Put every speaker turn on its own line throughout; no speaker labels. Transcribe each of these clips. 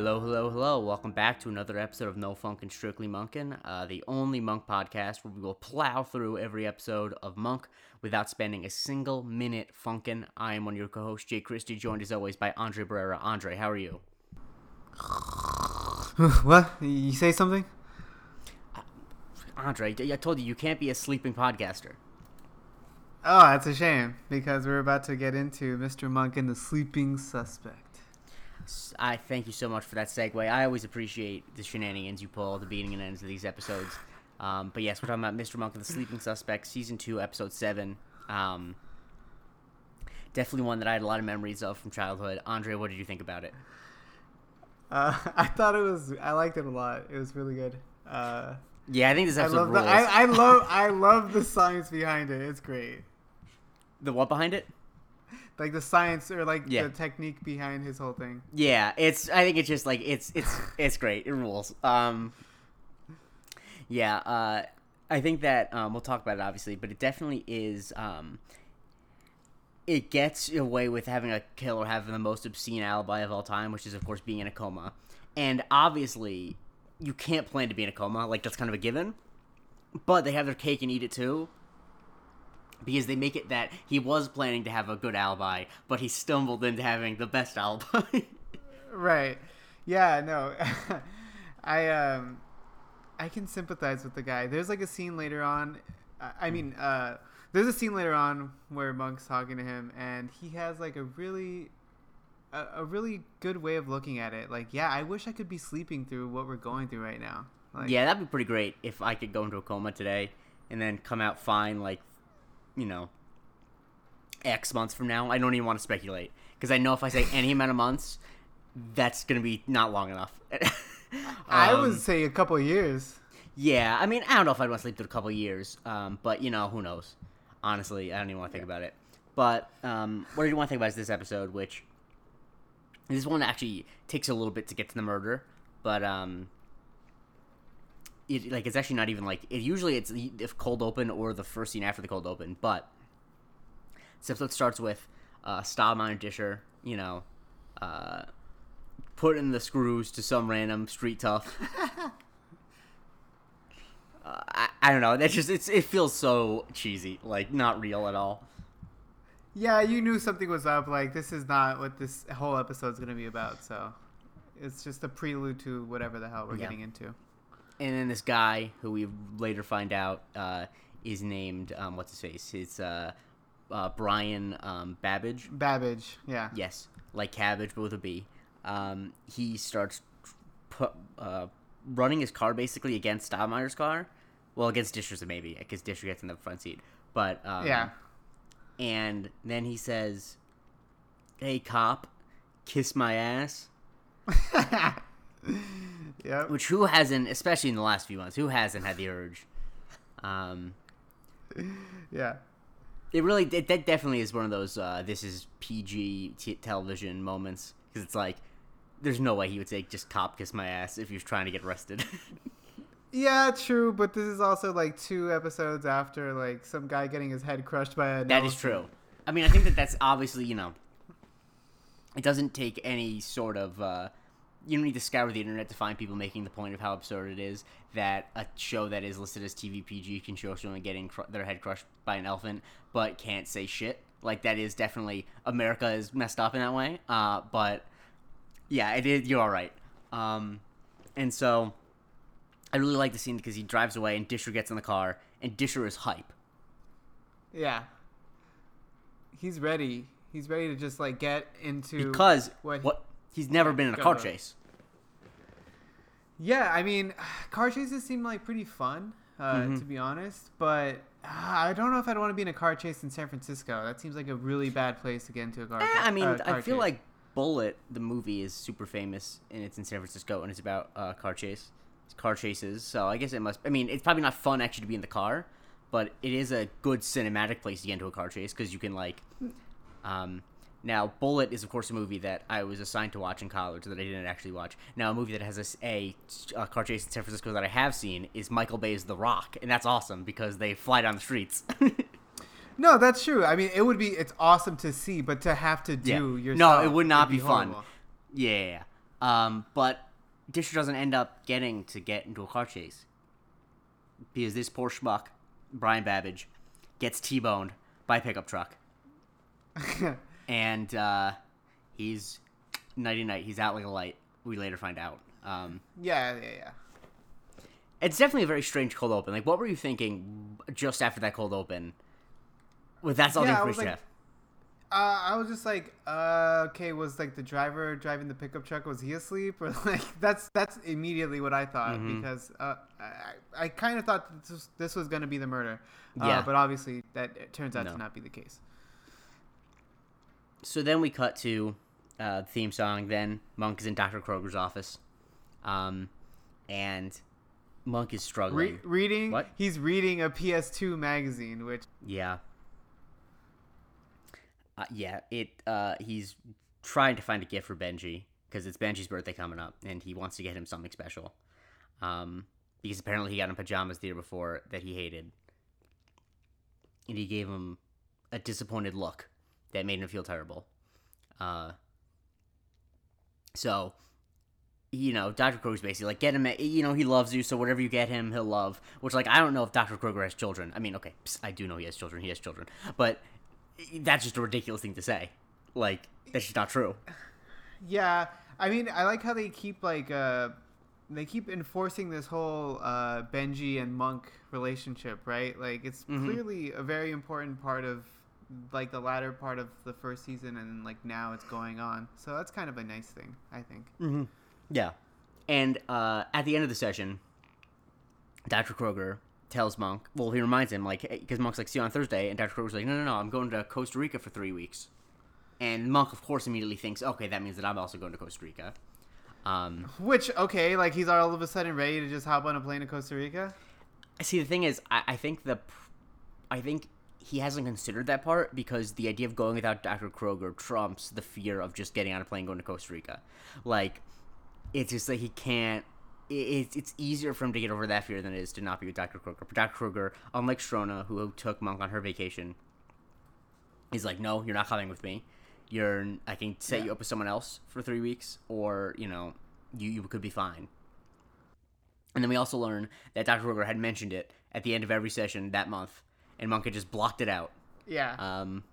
Hello, hello, hello. Welcome back to another episode of No Funkin', Strictly Monkin', uh, the only Monk podcast where we will plow through every episode of Monk without spending a single minute funkin'. I am one of your co-hosts, Jake Christie, joined as always by Andre Barrera. Andre, how are you?
what? You say something?
Andre, I told you you can't be a sleeping podcaster.
Oh, that's a shame because we're about to get into Mr. Monk and the Sleeping Suspect.
I thank you so much for that segue. I always appreciate the shenanigans you pull the beginning and ends of these episodes. Um, but yes, we're talking about Mr. Monk and the Sleeping Suspect, season two, episode seven. Um, definitely one that I had a lot of memories of from childhood. Andre, what did you think about it?
Uh, I thought it was. I liked it a lot. It was really good. Uh,
yeah, I think this
I
episode
love
rules.
the. I, I love. I love the science behind it. It's great.
the what behind it?
Like the science or like
Yeah.
the technique behind his whole thing.
Yeah, it's. I think it's just like it's it's it's great. It rules. Um, yeah, uh, I think that um, we'll talk about it obviously, but it definitely is. Um, it gets away with having a killer having the most obscene alibi of all time, which is of course being in a coma, and obviously you can't plan to be in a coma. Like that's kind of a given. But they have their cake and eat it too. Because they make it that he was planning to have a good alibi, but he stumbled into having the best alibi.
Right. Yeah. No. I um, I can sympathize with the guy. There's like a scene later on. I- mean, uh, there's a scene later on where Monk's talking to him, and he has like a really, a, a really good way of looking at it. Like, yeah, I wish I could be sleeping through what we're going through right now. Like,
Yeah, that'd be pretty great if I could go into a coma today and then come out fine, like, you know, X months from now. I don't even want to speculate because I know if I say any amount of months, that's gonna be not long enough.
I
Um,
would say a couple of years.
Yeah, I mean, I don't know if I'd want to sleep through a couple of years, um, but you know, who knows? Honestly, I don't even want to think about it. But um, what do you want to think about is this episode, which this one actually takes a little bit to get to the murder, but um, it like it's actually not even like it. Usually, it's the if cold open or the first scene after the cold open, but episode starts with uh, Stottlemeyer Disher, you know, uh, putting the screws to some random street tough. Uh, I, I don't know. That just it's it feels so cheesy, like not real at all.
Yeah, you knew something was up. Like, this is not what this whole episode's gonna be about. So, it's just a prelude to whatever the hell we're
Yeah.
getting into.
And then this guy who we later find out uh, is named um, what's his face? It's uh, uh, Brian um, Babbage.
Babbage. Yeah.
Yes, like cabbage but with a B. Um, he starts pu- uh, running his car basically against Stottlemeyer's car. Well, against Disher's maybe because Disher gets in the front seat. But um,
Yeah.
and then he says, "Hey cop, kiss my ass."
Yep.
Which who hasn't, especially in the last few months, who hasn't had the urge? Um,
Yeah.
it really, it, that definitely is one of those. Uh, this is PG t- television moments because it's like, there's no way he would say just cop kiss my ass if he was trying to get arrested.
Yeah, true, but this is also like two episodes after like some guy getting his head crushed by a.
that is true. I mean, I think that that's obviously you know, it doesn't take any sort of. Uh, you don't need to scour the internet to find people making the point of how absurd it is that a show that is listed as TV PG can show someone getting cr- their head crushed by an elephant, but can't say shit. Like that is definitely America is messed up in that way. Uh, but yeah, it is. You're all right. Um, and so I really like the scene because he drives away and Disher gets in the car and Disher is hype.
Yeah. He's ready. He's ready to just like get into
because
what-
what, he's never been in a
Go
car
ahead.
chase.
Yeah, I mean, car chases seem like pretty fun, uh,
Mhm.
to be honest. But uh, I don't know if I'd want to be in a car chase in San Francisco. That seems like a really bad place to get into a car.
Eh, I mean,
uh,
I feel
chase.
like Bullitt, the movie, is super famous and it's in San Francisco and it's about uh, car chase, it's car chases. So I guess it must. I mean, it's probably not fun actually to be in the car, but it is a good cinematic place to get into a car chase because you can like. Um, now, Bullitt is of course a movie that I was assigned to watch in college that I didn't actually watch. Now, a movie that has a uh car chase in San Francisco that I have seen is Michael Bay's The Rock, and that's awesome because they fly down the streets.
No, that's true. I mean, it would be. It's awesome to see, but to have to do
Yeah.
yourself.
No, it would not
would
be, fun. Yeah. Um, but Disher doesn't end up getting to get into a car chase because this poor schmuck, Brian Babbage, gets T-boned by a pickup truck, and uh, he's nighty night. He's out like a light. We later find out. Um,
yeah, yeah, yeah.
it's definitely a very strange cold open. Like, what were you thinking just after that cold open? With that's all
Yeah,
the
I was
information
like- Uh, I was just like, uh, okay, was like the driver driving the pickup truck was he asleep or like that's that's immediately what I thought
Mhm.
because uh, I, I kind of thought that this was, this was gonna be the murder, uh,
Yeah.
but obviously that it turns out
No.
to not be the case.
So then we cut to uh, the theme song. Then Monk is in Dr. Kroger's office, um, and Monk is struggling.
Re- reading,
What?
he's reading a PS2 magazine, which
yeah, uh, yeah. It. Uh, he's trying to find a gift for Benji because it's Benji's birthday coming up, and he wants to get him something special. Um, because apparently he got him pajamas the year before that he hated, and he gave him a disappointed look that made him feel terrible. Uh, so, you know, Dr. Kroger's basically like, get him, a- you know, he loves you, so whatever you get him, he'll love. Which, like, I don't know if Dr. Kroger has children. I mean, okay, psst, I do know he has children, he has children. But that's just a ridiculous thing to say. Like, that's just not true.
Yeah, I mean, I like how they keep like uh, they keep enforcing this whole uh, Benji and Monk relationship, right? Like it's
Mhm.
clearly a very important part of like the latter part of the first season, and like now it's going on. So that's kind of a nice thing, I think.
Mm-hmm. Yeah. And uh, at the end of the session, Dr. Kroger tells Monk, well, he reminds him, like, because Monk's like, see you on Thursday. And Dr. Kroger's like, no, no, no, I'm going to Costa Rica for three weeks. And Monk, of course, immediately thinks, okay, that means that I'm also going to Costa Rica. Um,
Which okay, like he's all of a sudden ready to just hop on a plane to Costa Rica.
I see, the thing is, I, I think the, I think he hasn't considered that part because the idea of going without Dr. Kroger trumps the fear of just getting on a plane going to Costa Rica. Like, it's just like he can't. it- It's it's easier for him to get over that fear than it is to not be with Dr. Kroger. But Dr. Kroger, unlike Sharona, who took Monk on her vacation, is like, no, you're not coming with me. You're I can set
Yeah.
you up with someone else for three weeks, or you know, you you could be fine. And then we also learn that Dr. Kroger had mentioned it at the end of every session that month, and Monk had just blocked it out,
Yeah,
um,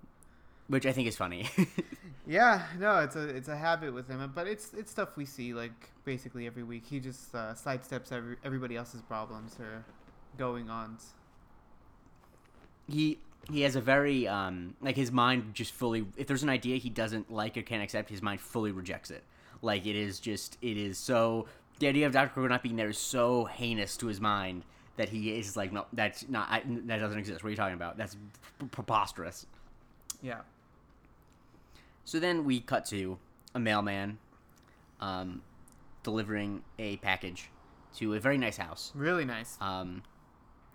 which I think is funny.
yeah, no, it's a it's a habit with him, but it's it's stuff we see like basically every week. He just uh, sidesteps every, everybody else's problems or going ons.
he he has a very um like his mind just fully if there's an idea he doesn't like or can't accept his mind fully rejects it like it is just it is so the idea of dr Kroger not being there is so heinous to his mind that he is like no that's not I, that doesn't exist what are you talking about that's preposterous
Yeah.
so then we cut to a mailman um delivering a package to a very nice house
Really nice.
um,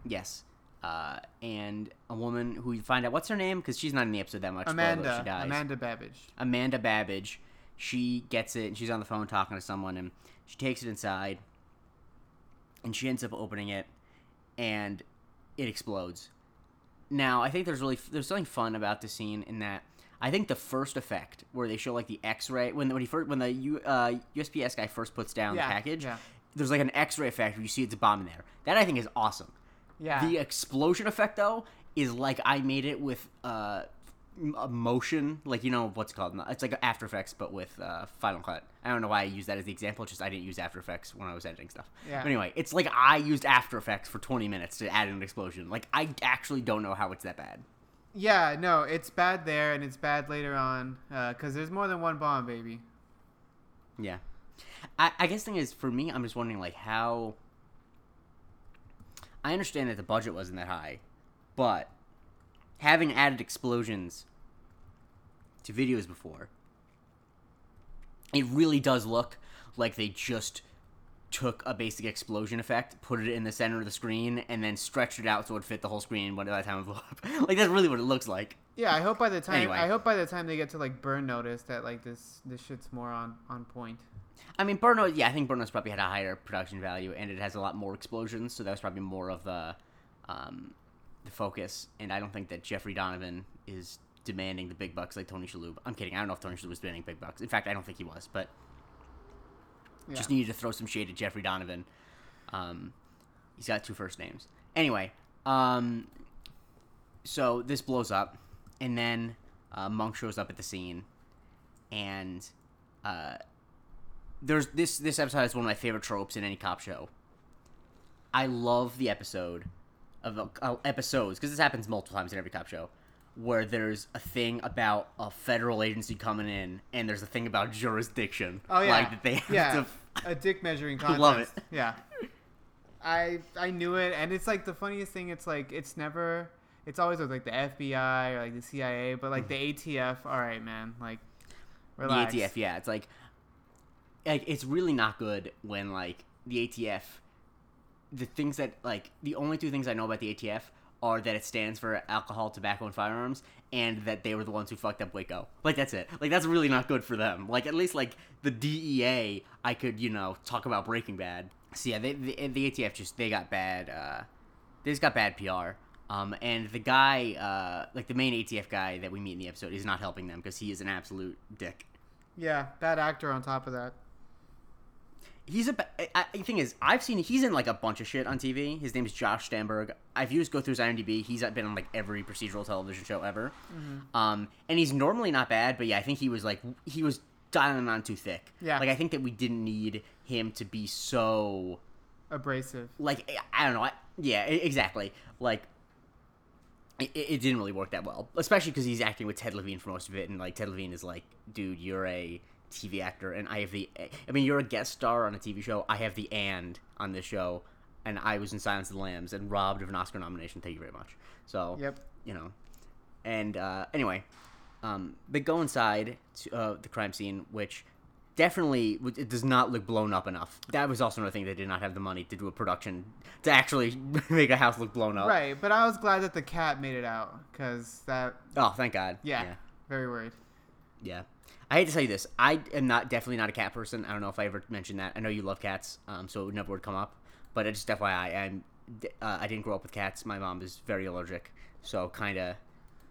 yes. Uh, and a woman who you find out what's her name because she's not in the episode that much.
Amanda.
she dies.
Amanda Babbage.
Amanda Babbage. She gets it and she's on the phone talking to someone and she takes it inside and she ends up opening it and it explodes. Now I think there's really there's something fun about the scene in that I think the first effect where they show like the X-ray when when he first when the U, uh, USPS guy first puts down
Yeah,
the package,
yeah.
there's like an X-ray effect where you see it's a bomb in there. That I think is awesome.
Yeah.
The explosion effect though is like I made it with uh motion, like you know what's called. It's like After Effects, but with uh, Final Cut. I don't know why I use that as the example. It's just I didn't use After Effects when I was editing stuff.
Yeah.
But anyway, it's like I used After Effects for 20 minutes to add an explosion. Like I actually don't know how it's that bad.
yeah, no, it's bad there and it's bad later on because there's more than one bomb, baby.
Yeah. I, I guess the thing is for me, I'm just wondering like how. I understand that the budget wasn't that high, but having added explosions to videos before, it really does look like they just took a basic explosion effect, put it in the center of the screen, and then stretched it out so it would fit the whole screen by the time it blew up. like that's really what it looks like.
Yeah, I hope by the time
Anyway.
I hope by the time they get to like burn notice that like this this shit's more on on point.
I mean, burn notice. yeah, I think burn notice probably had a higher production value, and it has a lot more explosions, so that was probably more of the, um, the focus. And I don't think that Jeffrey Donovan is demanding the big bucks like Tony Shalhoub. I'm kidding. I don't know if Tony Shalhoub was demanding big bucks. In fact, I don't think he was. But Just needed to throw some shade at Jeffrey Donovan. Um, he's got two first names. Anyway, um, so this blows up, and then uh, Monk shows up at the scene, and uh, there's this this episode is one of my favorite tropes in any cop show. I love the episode of uh, episodes because this happens multiple times in every cop show where there's a thing about a federal agency coming in and there's a thing about jurisdiction
Oh yeah,
like that they have
yeah,
to
a dick measuring
I
contest.
love it.
Yeah, I I knew it, and it's like the funniest thing. It's like it's never. It's always with like the FBI or like the CIA, but like the ATF. All right, man. Like, relax.
the ATF yeah it's like like it's really not good when like the ATF the things that like the only two things I know about the ATF are that it stands for alcohol, tobacco, and firearms, and that they were the ones who fucked up Waco. Like that's it. Like that's really not good for them. Like at least like the DEA, I could you know talk about Breaking Bad. So yeah, they, the, the ATF just they got bad. Uh, they just got bad PR. Um, and the guy, uh, like the main ATF guy that we meet in the episode, is not helping them because he is an absolute dick.
Yeah, bad actor on top of that.
He's a. I, the thing is, I've seen he's in like a bunch of shit on TV. His name's Josh Stamberg. You just go through his IMDb, he's been on like every procedural television show ever. Um, and he's normally not bad, but yeah, I think he was like he was dialing on too thick.
Yeah.
Like I think that we didn't need him to be so
Abrasive.
like I don't know. I, yeah, exactly. Like it, it didn't really work that well, especially because he's acting with Ted Levine for most of it, and like Ted Levine is like, dude, you're a TV actor, and I have the. I mean, you're a guest star on a TV show. I have the and on this show, and I was in Silence of the Lambs and robbed of an Oscar nomination. Thank you very much. So
Yep.
you know, and uh, anyway, um, they go inside to uh, the crime scene, which definitely it does not look blown up enough. That was also another thing they did not have the money to do a production to actually make a house look blown up.
Right, but I was glad that the cat made it out because that.
Oh, thank God.
Yeah,
yeah.
Very worried.
Yeah. I hate to tell you this. I am not definitely not a cat person. I don't know if I ever mentioned that. I know you love cats, um, so it would never would come up. But it's just FYI, I'm uh, I didn't grow up with cats. My mom is very allergic, so kind of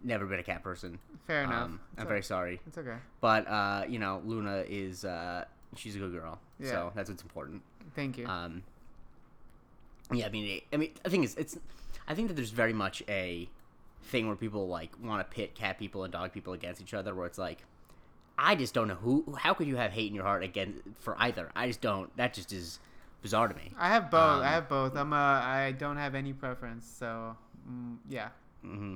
never been a cat person.
Fair enough.
Um, I'm
It's
very sorry,
It's okay.
but uh, you know, Luna is uh, she's a good girl,
Yeah.
so that's what's important.
Thank you.
Um, yeah, I mean, it, I mean, the thing is, it's. I think that there's very much a thing where people like want to pit cat people and dog people against each other, where it's like, I just don't know who. How could you have hate in your heart again for either? I just don't. That just is bizarre to me.
I have both.
um,
I have both. I'm a. I don't have any preference. So, mm, yeah.
hmm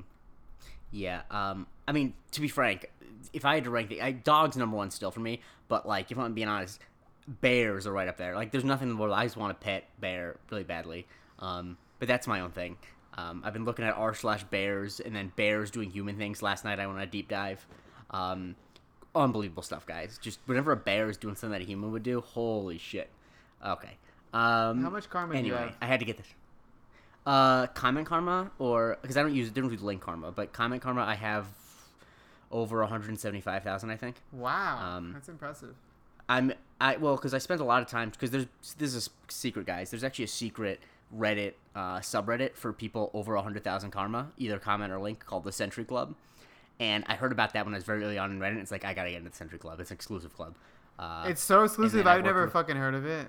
Yeah. Um. I mean, to be frank, if I had to rank the I, dogs number one still for me, but like if I'm being honest, bears are right up there. Like there's nothing in the world I just want to pet bear really badly. Um. But that's my own thing. Um. I've been looking at r slash bears and then bears doing human things. Last night I went on a deep dive. Um. Unbelievable stuff, guys. Just whenever a bear is doing something that a human would do, holy shit. Okay. Um.
How much karma do you
Anyway? I had to get this. Uh, comment karma or because I don't use don't use link karma, but comment karma I have over one hundred seventy five thousand. I think
Wow,
um,
that's impressive.
I'm I well because I spent a lot of time because there's this is a secret guys. There's actually a secret Reddit uh, subreddit for people over hundred thousand karma, either comment or link called the Century Club. And I heard about that when I was very early on in Reddit. It's like I gotta get into the Century Club. It's an exclusive club. Uh,
it's so exclusive. I've never
with-
fucking heard of it.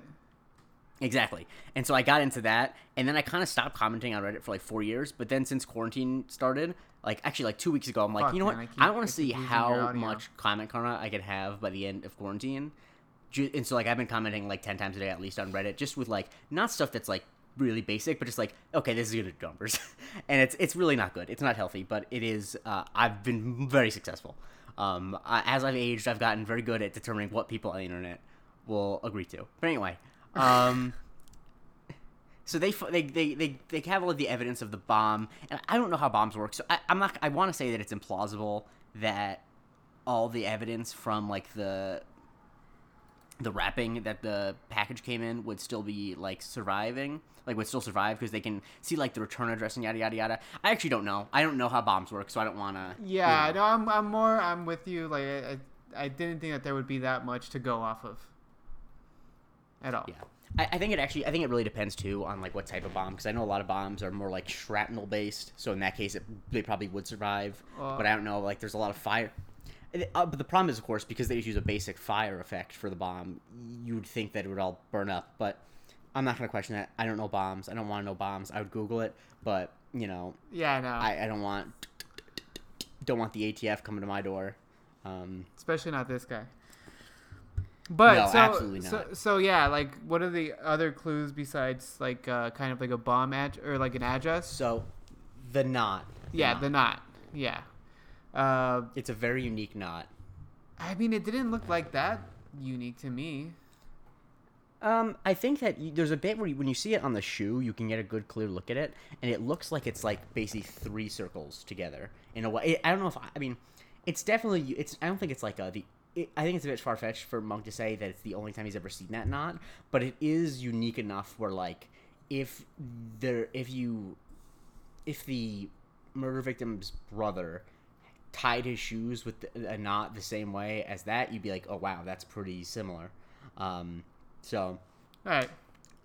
Exactly. And so I got into that, and then I kind of stopped commenting on Reddit for like four years. But then since quarantine started, like actually like two weeks ago, I'm like,
Fuck,
you know
man,
what?
I
I, want to see
keep losing your
how much comment karma I could have by the end of quarantine. And so like I've been commenting like ten times a day at least on Reddit, just with like not stuff that's like really basic, but just like okay, this is good at numbers, and it's it's really not good. It's not healthy, but it is. Uh, I've been very successful. Um, I, as I've aged, I've gotten very good at determining what people on the internet will agree to. But anyway, um. So they, they they they they have all of the evidence of the bomb, and I don't know how bombs work. So I, I'm not. I want to say that it's implausible that all the evidence from like the the wrapping that the package came in would still be like surviving, like would still survive because they can see like the return address and yada yada yada. I actually don't know. I don't know how bombs work, so I don't want to.
Yeah, no, I'm, I'm more. I'm with you. Like, I, I didn't think that there would be that much to go off of. At all.
Yeah. I, I think it actually. I think it really depends too on like what type of bomb because I know a lot of bombs are more like shrapnel based. So in that case, it, they probably would survive.
Well-
but I don't know. Like there's a lot of fire. Uh, but the problem is, of course, because they just use a basic fire effect for the bomb, you'd think that it would all burn up. But I'm not gonna question that. I don't know bombs. I don't want to know bombs. I would Google it, but you know,
Yeah, no.
I, I don't want don't want the ATF coming to my door. Um,
Especially not this guy. But
No,
so,
absolutely
so so yeah, like what are the other clues besides like uh, kind of like a bomb ad or like an address?
so the knot. the
yeah,
knot.
the knot. Yeah. Uh,
It's a very unique knot.
I mean, it didn't look like that unique to me.
Um, I think that you, there's a bit where you, when you see it on the shoe, you can get a good clear look at it, and it looks like it's like basically three circles together in a way. I don't know if I, I mean, it's definitely it's. I don't think it's like a the. It, I think it's a bit far fetched for Monk to say that it's the only time he's ever seen that knot, but it is unique enough where like if there if you if the murder victim's brother tied his shoes with a knot the same way as that, you'd be like, oh wow, that's pretty similar. Um, so
All right.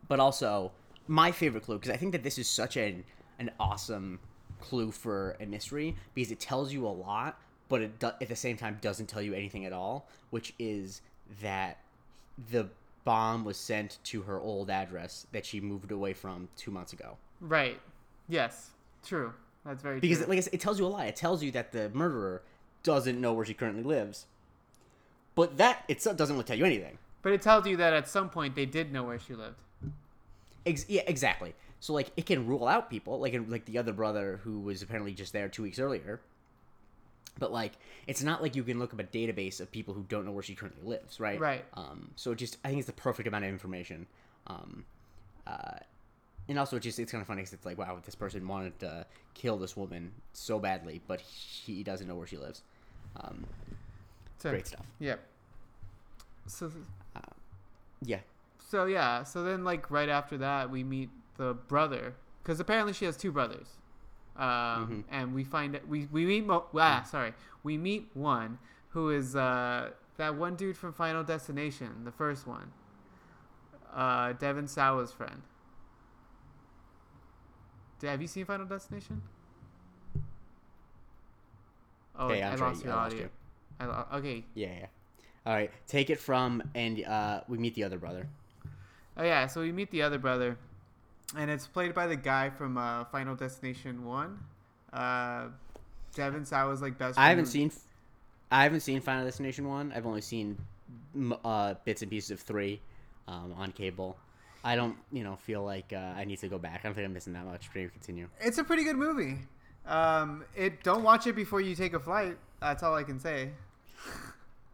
but also my favorite clue because I think that this is such an an awesome clue for a mystery because it tells you a lot, but it do- at the same time doesn't tell you anything at all, which is that the bomb was sent to her old address that she moved away from two months ago.
Right. Yes. True. That's very
Because,
true.
like I said, it tells you a lie. It tells you that the murderer doesn't know where she currently lives, but that itself doesn't really tell you anything.
but it tells you that at some point they did know where she lived.
Ex- yeah, exactly. So like it can rule out people, like like the other brother who was apparently just there two weeks earlier. But like it's not like you can look up a database of people who don't know where she currently lives, right?
Right.
Um, so it just I think it's the perfect amount of information. Um, uh, and also it just it's kind of funny because it's like wow, this person wanted to kill this woman so badly, but he doesn't know where she lives. Um,
So,
great stuff.
Yep. So
Yeah.
so yeah. So then like right after that we meet the brother because apparently she has two brothers. Um,
Mhm.
and we find we we meet Mo- ah sorry we meet one who is uh that one dude from Final Destination the first one. Uh, Devin Sawa's friend. Have you seen Final Destination? Oh,
Okay,
I lost your audio. I lo- okay,
Yeah. Yeah. All right. Take it from and uh, we meet the other brother.
Oh yeah, so we meet the other brother, and it's played by the guy from uh, Final Destination One. Uh, Devin Sawa's like best.
I haven't seen, I haven't seen Final Destination one. I've only seen uh, bits and pieces of three um, on cable. I don't, you know, feel like uh, I need to go back. I don't think I'm missing that much. Maybe continue.
It's a pretty good movie. Um, it don't watch it before you take a flight. That's all I can say.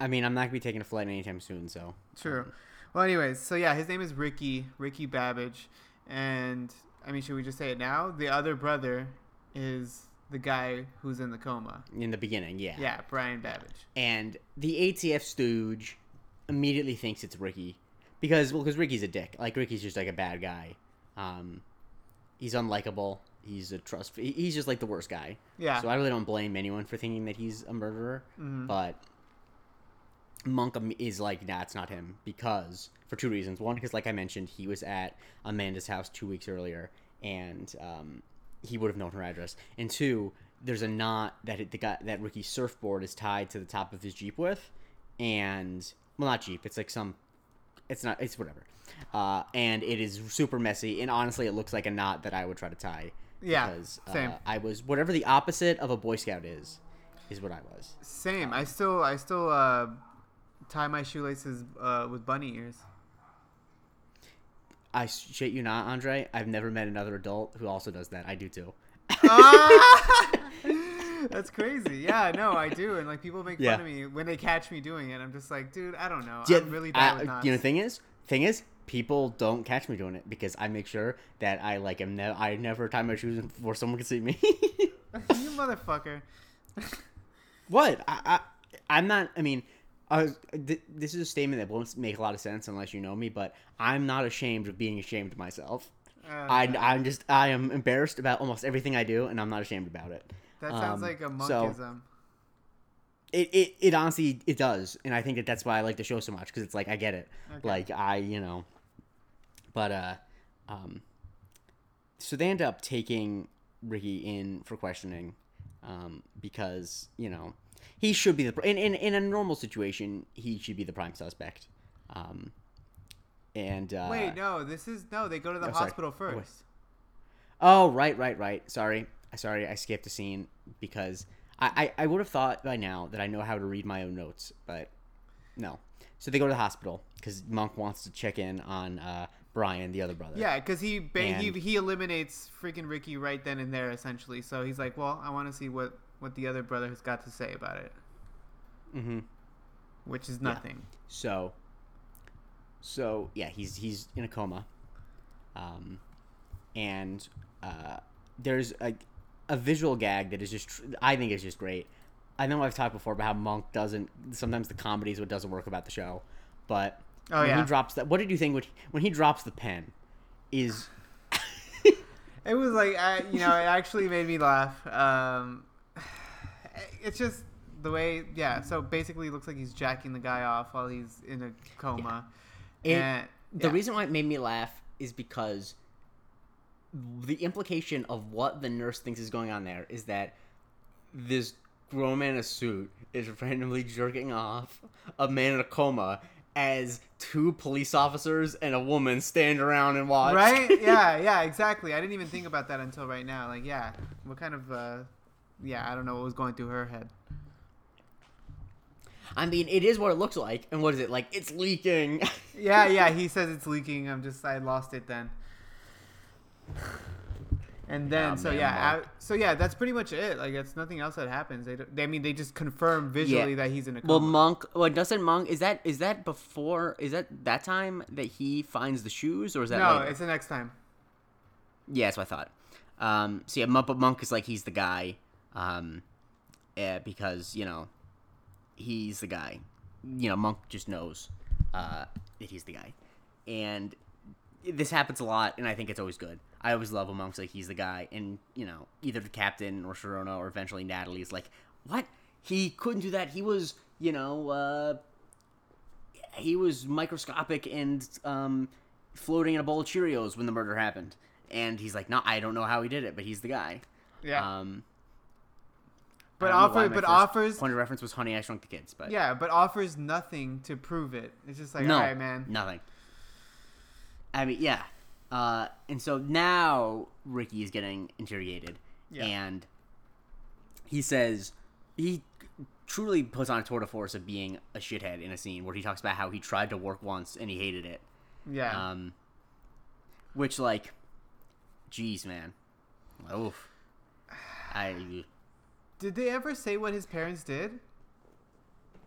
I mean, I'm not gonna be taking a flight anytime soon, so
True. Well, anyways, so yeah, his name is Ricky Ricky Babbage, and I mean, should we just say it now? The other brother is the guy who's in the coma.
in the beginning, yeah.
Yeah, Brian Babbage.
And the ATF stooge immediately thinks it's Ricky because well, because Ricky's a dick. Like Ricky's just like a bad guy. Um, he's unlikable. He's a trust. He's just like the worst guy.
Yeah.
So I really don't blame anyone for thinking that he's a murderer.
Mhm.
But Monk is like, nah, it's not him because for two reasons. One, because like I mentioned, he was at Amanda's house two weeks earlier, and um, he would have known her address. And two, there's a knot that it, the guy that Ricky's surfboard is tied to the top of his jeep with, and well, not jeep. It's like some. It's not. It's whatever. Uh, and it is super messy, and honestly, it looks like a knot that I would try to tie.
Yeah,
because,
same.
Uh, I was whatever the opposite of a Boy Scout is, is what I was.
Same. I still I still uh, tie my shoelaces uh, with bunny ears.
I shit you not, Andre. I've never met another adult who also does that. I do too.
That's crazy. Yeah, no, I do, and like people make
Yeah.
fun of me when they catch me doing it. I'm just like, dude, I don't know.
Yeah,
I'm really bad
I-
with knots.
You know, thing is, thing is, people don't catch me doing it because I make sure that I like am. Ne- I never tie my shoes before someone can see me.
you motherfucker.
what? I, I I'm not. I mean. Was, th- this is a statement that won't make a lot of sense unless you know me, but I'm not ashamed of being ashamed of myself.
Uh,
I, I'm just I am embarrassed about almost everything I do, and I'm not ashamed about it.
That sounds
um,
like a
so-
monkism.
It, it, it honestly it does, and I think that that's why I like the show so much because it's like I get it,
Okay.
like I you know, but uh, um, so they end up taking Ricky in for questioning, um, because you know he should be the in, in in a normal situation he should be the prime suspect. Um, and uh,
Wait, no, this is no. They go to the
Oh, sorry.
hospital
Oh, wait.
first.
Oh, right, right, right. Sorry, sorry, I skipped a scene because I, I, I would have thought by now that I know how to read my own notes, but no. So they go to the hospital because Monk wants to check in on uh, Brian, the other brother.
Yeah, because he, ba- he he eliminates freaking Ricky right then and there, essentially. So he's like, "Well, I want to see what what the other brother has got to say about it,"
Mm-hmm.
which is nothing.
So, so yeah, he's he's in a coma, um, and uh, there's a a visual gag that is just tr- I think is just great. I know I've talked before about how Monk doesn't sometimes the comedy is what doesn't work about the show, but
Oh,
when
yeah.
he drops that, what did you think when he, when he drops the pen? Is
It was like, I, you know, it actually made me laugh. Um, it's just the way, yeah. So basically, it looks like he's jacking the guy off while he's in a coma.
It-
and
the
yeah.
reason why it made me laugh is because the implication of what the nurse thinks is going on there is that this grown man in a suit is randomly jerking off a man in a coma as two police officers and a woman stand around and watch.
right? Yeah, yeah, exactly. I didn't even think about that until right now. Like, yeah, what kind of, uh, yeah, I don't know what was going through her head.
I mean, it is what it looks like. And what is it? Like, it's leaking.
Yeah, yeah. He says it's leaking. I'm just, I lost it then. And then,
Oh,
so
man,
yeah, I, so yeah, that's pretty much it. Like, it's nothing else that happens. They, they I mean, they just confirm visually that he's in a coma.
Well, Monk. Well, doesn't Monk? Is that is that before? Is that that time that he finds the shoes, or is that
no,
later?
it's the next time.
Yeah, that's what I thought. Um, so yeah, Monk, Monk is like he's the guy, um, eh, because you know, he's the guy. You know, Monk just knows uh, that he's the guy, and this happens a lot, and I think it's always good. I always love when Monk's like he's the guy, and you know, either the captain or Sharona or eventually Natalie is like, what? He couldn't do that. He was, you know, uh, he was microscopic and um, floating in a bowl of Cheerios when the murder happened. And he's like, no, I don't know how he did it, but he's the guy.
Yeah.
Um,
But
I don't know why
offer- but offers-
point of reference was Honey I Shrunk the Kids, but
yeah, but offers nothing to prove it. It's just like,
no,
all right, man.
nothing. I mean, yeah. Uh, and so now Ricky is getting interrogated,
Yeah.
and he says he truly puts on a tour de force of being a shithead in a scene where he talks about how he tried to work once and he hated it.
Yeah.
Um, which like, jeez, man, oof. I
Did they ever say what his parents did?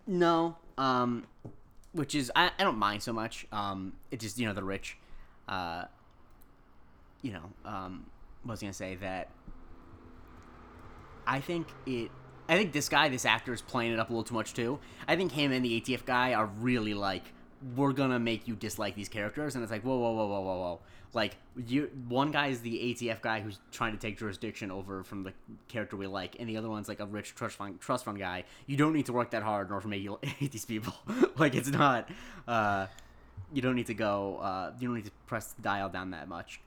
no. Um, which is I, I don't mind so much. Um, it just you know the rich, uh, you know um, was gonna say that. I think it. I think this guy, this actor, is playing it up a little too much too. I think him and the ATF guy are really like, we're gonna make you dislike these characters, and it's like, whoa, whoa, whoa, whoa, whoa, whoa. Like, you, one guy is the ATF guy who's trying to take jurisdiction over from the character we like, and the other one's like a rich trust fund, trust fund guy. You don't need to work that hard in order to make you hate these people. like, it's not. Uh, you don't need to go. Uh, you don't need to press dial down that much.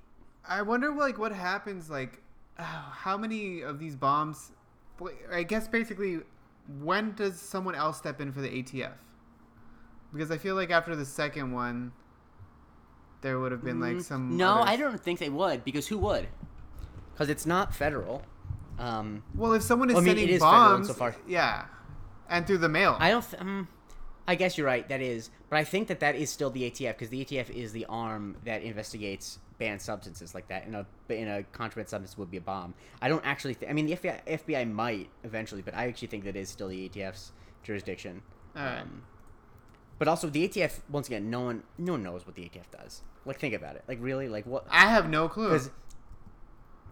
I wonder, like, what happens, like, how many of these bombs. I guess basically, when does someone else step in for the ATF? Because I feel like after the second one, there would have been, like,
Mm,
some.
No, I don't think they would because who would? Because it's not federal. Um,
Well, if someone is
Well, I mean,
sending
is
bombs.
insofar-
Yeah. And through the mail.
I don't. Th- um, I guess you're right. That is, but I think that that is still the ATF because the ATF is the arm that investigates banned substances like that. In a in a contraband substance would be a bomb. I don't actually. Th- I mean, the FBI, FBI might eventually, but I actually think that is still the ATF's jurisdiction.
Alright.
Um, but also the ATF. Once again, no one no one knows what the ATF does. Like, think about it. Like, really, like what?
I have no clue.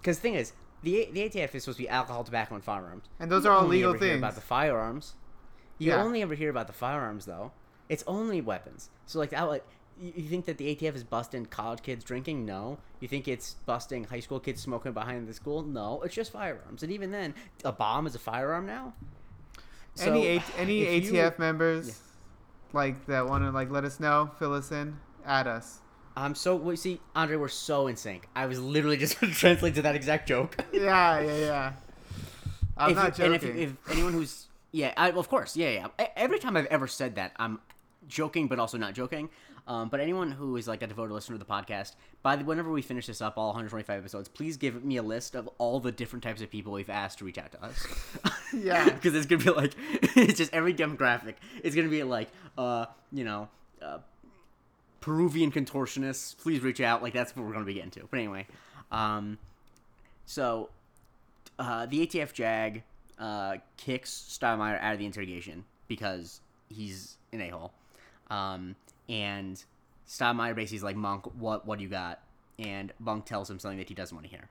Because thing is, the the ATF is supposed to be alcohol, tobacco, and firearms.
And those
You
are all legal things.
About the firearms, you
Yeah.
only ever hear about the firearms though. It's only weapons. So like that, like you think that the ATF is busting college kids drinking? No. You think it's busting high school kids smoking behind the school? No. It's just firearms. And even then, a bomb is a firearm now.
any A- any
if you-
ATF members, like, that want to, like, let us know, fill us in, add us.
I'm so. Well, see, Andre, we're so in sync. I was literally just going to translate to that exact joke.
Yeah, yeah, yeah. I'm
if
not
you-
joking.
And if, if anyone who's Yeah, I, of course. Yeah, yeah. Every time I've ever said that, I'm joking, but also not joking. Um, but anyone who is like a devoted listener to the podcast, by the whenever we finish this up, all 125 episodes, please give me a list of all the different types of people we've asked to reach out to us.
Yeah.
because it's gonna be like it's just every demographic. It's gonna be like, uh, you know, uh, Peruvian contortionists. Please reach out. Like that's what we're gonna be getting to. But anyway, um, so uh, the ATF Jag uh, kicks Stottlemeyer out of the interrogation because he's an a hole. Um, and Stottlemeyer basically is like, Monk, what what do you got? And Monk tells him something that he doesn't want to hear.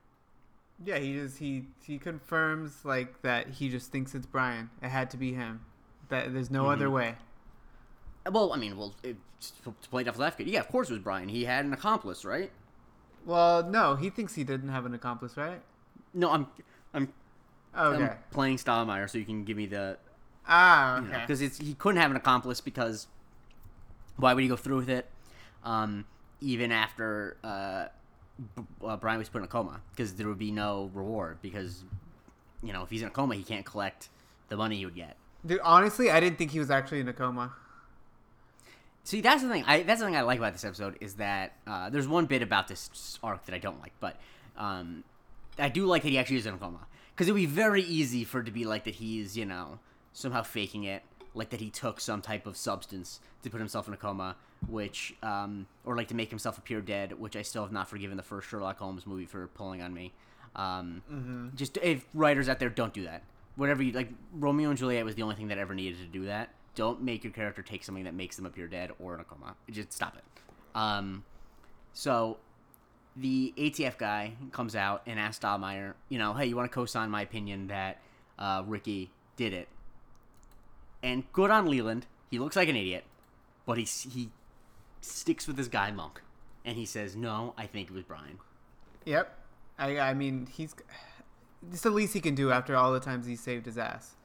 Yeah, he just he he confirms like that he just thinks it's Brian. It had to be him. That there's no other way.
Well, I mean, well, it, to play devil's advocate, yeah, of course it was Brian. He had an accomplice, right?
Well, no, he thinks he didn't have an accomplice, right?
No, I'm, I'm,
Okay.
I'm playing Stottlemeyer, so you can give me the,
ah,
you know, because it's he couldn't have an accomplice because why would he go through with it? Um, even after uh, B- uh, Brian was put in a coma, because there would be no reward because, you know, if he's in a coma, he can't collect the money he would get.
Dude, honestly, I didn't think he was actually in a coma.
See, that's the thing. I that's the thing I like about this episode is that uh, there's one bit about this arc that I don't like, but um, I do like that he actually is in a coma because it would be very easy for it to be like that he's you know somehow faking it, like that he took some type of substance to put himself in a coma, which um, or like to make himself appear dead, which I still have not forgiven the first Sherlock Holmes movie for pulling on me. Um, Just if writers out there don't do that, whatever you like, Romeo and Juliet was the only thing that ever needed to do that. Don't make your character take something that makes them appear dead or in a coma. Just stop it. Um, so the ATF guy comes out and asks Stottlemeyer, you know, hey, you want to co-sign my opinion that uh, Ricky did it? And good on Leland. He looks like an idiot, but he he sticks with this guy Monk, and he says, no, I think it was Brian.
Yep. I I mean, he's it's the least he can do after all the times he saved his ass.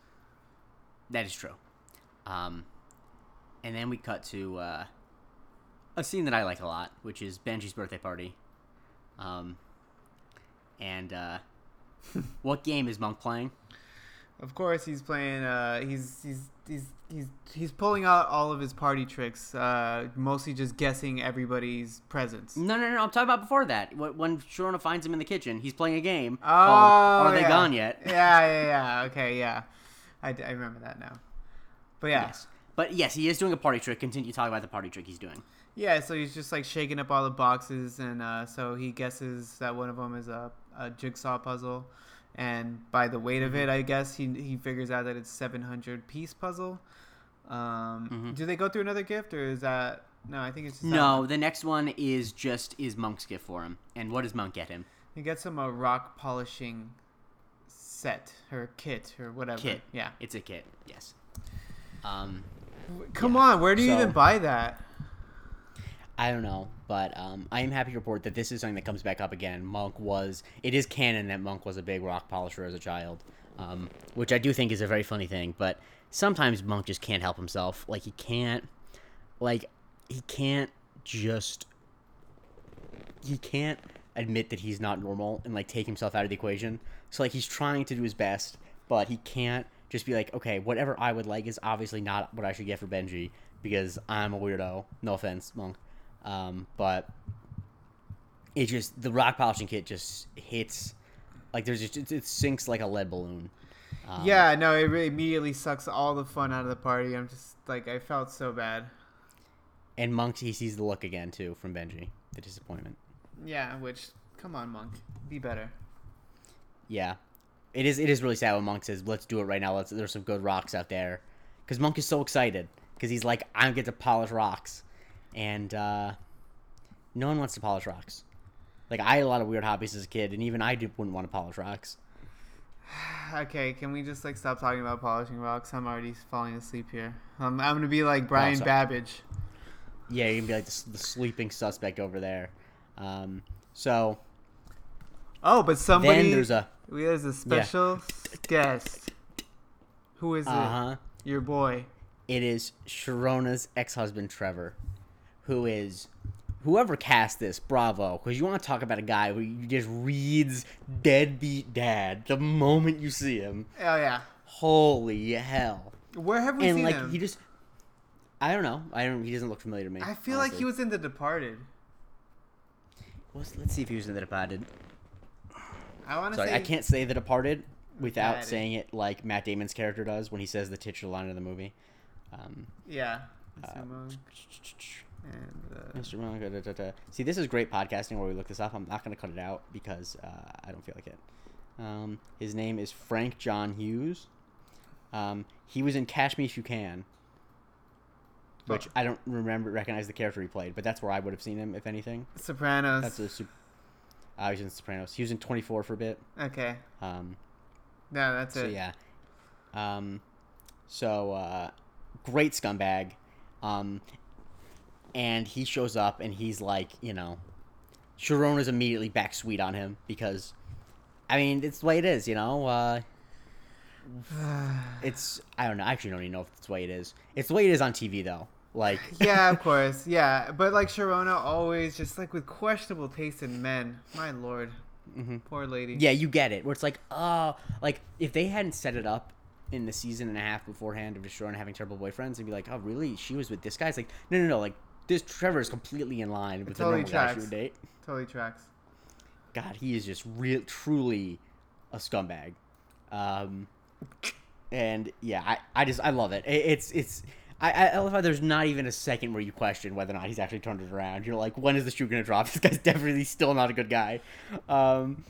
That is true. Um, and then we cut to uh, a scene that I like a lot, which is Benji's birthday party. Um, and uh, what game is Monk playing?
Of course, he's playing. Uh, he's he's he's he's he's pulling out all of his party tricks. Uh, mostly just guessing everybody's presence.
No, no, no. I'm talking about before that. When Sharona finds him in the kitchen, he's playing a game
Oh,
called Are They
yeah.
Gone Yet?
Yeah, yeah, yeah. Okay, yeah. I, I remember that now. But yeah.
Yes. But yes, he is doing a party trick. Continue talking about the party trick he's doing.
Yeah, so he's just like shaking up all the boxes, and uh, so he guesses that one of them is a, a jigsaw puzzle, and by the weight of
Mm-hmm.
it, I guess he he figures out that it's seven hundred piece puzzle. Um,
Mhm.
Do they go through another gift, or is that no? I think it's just
No, the next one is just is Monk's gift for him. And what does Monk get him?
He gets him a rock polishing set or kit or whatever.
Kit.
Yeah.
It's a kit. Yes. Um,
Come
Yeah.
on, where do you
So-
even buy that?
I don't know, but um, I am happy to report that this is something that comes back up again. Monk was it is canon that Monk was a big rock polisher as a child, um, which I do think is a very funny thing. But sometimes Monk just can't help himself. Like he can't, like he can't just he can't admit that he's not normal and like take himself out of the equation. So like he's trying to do his best, but he can't just be like, okay, whatever I would like is obviously not what I should get for Benji because I'm a weirdo. No offense, Monk. Um, but it just the rock polishing kit just hits like there's just it, it sinks like a lead balloon. Um,
yeah, no, it really immediately sucks all the fun out of the party. I'm just like, I felt so bad.
and Monk he sees the look again too from Benji, the disappointment.
Yeah, which, come on, Monk, be better.
Yeah, it is. It is really sad when Monk says, "Let's do it right now. Let's." There's some good rocks out there, because Monk is so excited because he's like, "I get to polish rocks," and uh, no one wants to polish rocks. Like I had a lot of weird hobbies as a kid, and even I wouldn't want to polish rocks.
Okay, can we just like stop talking about polishing rocks? I'm already falling asleep here. I'm, I'm gonna be like Brian
sorry.
Babbage.
Yeah, you're gonna be like the, the sleeping suspect over there. Um, so
Oh, but somebody.
then there's a
we there's a special guest. Who is
uh
it? Your boy.
It is Sharona's ex-husband Trevor, who is whoever cast this. Bravo, because you want to talk about a guy who just reads deadbeat dad the moment you see him.
Oh yeah.
holy hell!
Where have we
and
seen
like
him?
he just, I don't know. I don't. He doesn't look familiar to me.
I feel like he was in The Departed.
Was- let's see if he was in The Departed.
I want to
Sorry,
say
I can't say The Departed without saying it like Matt Damon's character does when he says the titular line of the movie. Um,
Yeah.
Uh,
and uh,
Mr. Monk, da, da, da. See, this is great podcasting where we look this up. I'm not going to cut it out because uh, I don't feel like it. Um, his name is Frank John Hughes. Um, he was in Catch Me If You Can, which. I don't remember recognize the character he played, but that's where I would have seen him if anything.
Sopranos.
That's a super. Uh, he was in Sopranos. He was in 24 for a bit.
okay.
Um,
No, that's
so
it.
yeah. Um, so uh, great scumbag. Um, and he shows up and he's like, you know, Sharona's immediately back sweet on him because, I mean, it's the way it is, you know. Uh, it's I don't know. I actually don't even know if it's the way it is. It's the way it is on TV though. Like
yeah, of course. Yeah, but like Sharona always just like with questionable taste in men. My lord,
Mhm.
poor lady.
Yeah, you get it. Where it's like, oh, like if they hadn't set it up in the season and a half beforehand of and having terrible boyfriends, and be like, oh, really? She was with this guy. It's like, no, no, no. Like this Trevor is completely in line with the normal
tracks.
date.
totally tracks.
God, he is just real, truly a scumbag. Um, and yeah, I, I just I love it. it it's it's. I, I I love how there's not even a second where you question whether or not he's actually turned it around. You're like, when is the shoe gonna drop? This guy's definitely still not a good guy. Um,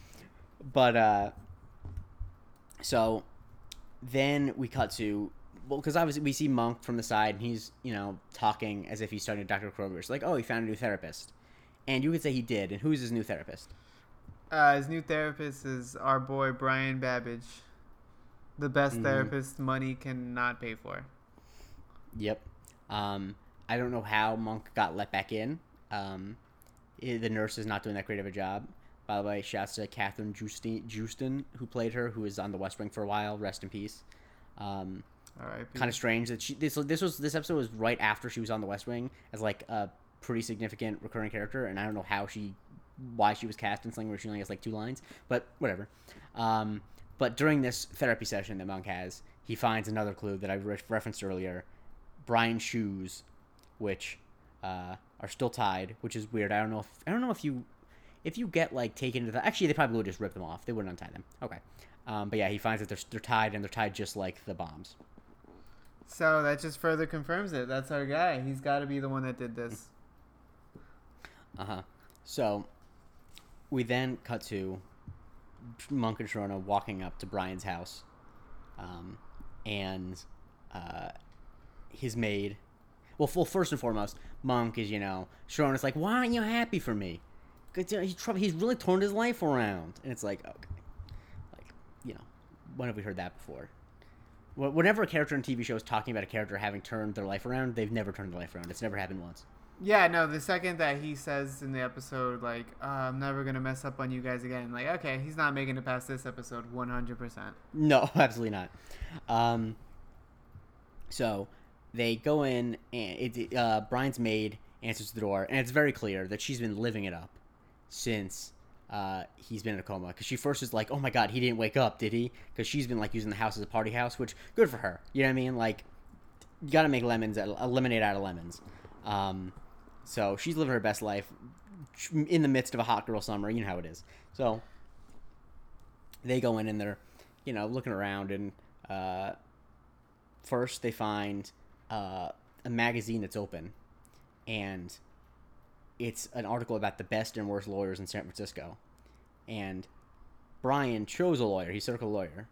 but uh, so then we cut to well, because obviously we see Monk from the side, and he's you know talking as if he's talking to Doctor Kroger. It's like, oh, he found a new therapist, and you could say he did. And who's his new therapist?
Uh, his new therapist is our boy Brian Babbage, the best
Mhm.
therapist money cannot pay for.
Yep. Um, I don't know how Monk got let back in. Um, the nurse is not doing that great of a job. By the way, shouts to Kathryn Joosten, Joosten who played her, who was on The West Wing for a while. Rest in peace. Um. Kind of strange that she this this was this episode was right after she was on The West Wing as like a pretty significant recurring character, and I don't know how she why she was cast in something where she only has like two lines, but whatever. Um, but during this therapy session that Monk has, he finds another clue that I re- referenced earlier: Brian's shoes, which uh, are still tied, which is weird. I don't know if I don't know if you if you get like taken to the actually they probably would just rip them off. They wouldn't untie them. Okay. Um, but yeah, he finds that they're, they're tied and they're tied just like the bombs.
So that just further confirms it. That's our guy. He's got to be the one that did this.
Uh huh. So we then cut to Monk and Sharona walking up to Brian's house, um, and uh, his maid. Well, well, first and foremost, Monk is you know Sharona's like, why aren't you happy for me? Cause you know, he's trouble. He's really turned his life around, and it's like, okay, like you know, when have we heard that before? Wh- Whenever a character in TV show is talking about a character having turned their life around, they've never turned their life around. It's never happened once.
Yeah, no, the second that he says in the episode, like, uh, I'm never going to mess up on you guys again, like, okay, he's not making it past this episode 100%.
No, absolutely not. Um, so they go in, and it, uh, Brian's maid answers the door, and it's very clear that she's been living it up since uh, he's been in a coma. Because she first was like, "Oh my god, he didn't wake up, did he?" Because she's been like using the house as a party house, which good for her. You know what I mean? Like, you got to make lemons, a lemonade out of lemons. Um, so she's living her best life in the midst of a hot girl summer. You know how it is. So they go in and they're, you know, looking around and uh, first they find uh, a magazine that's open, and it's an article about the best and worst lawyers in San Francisco, and Brian chose a lawyer. He circled a lawyer,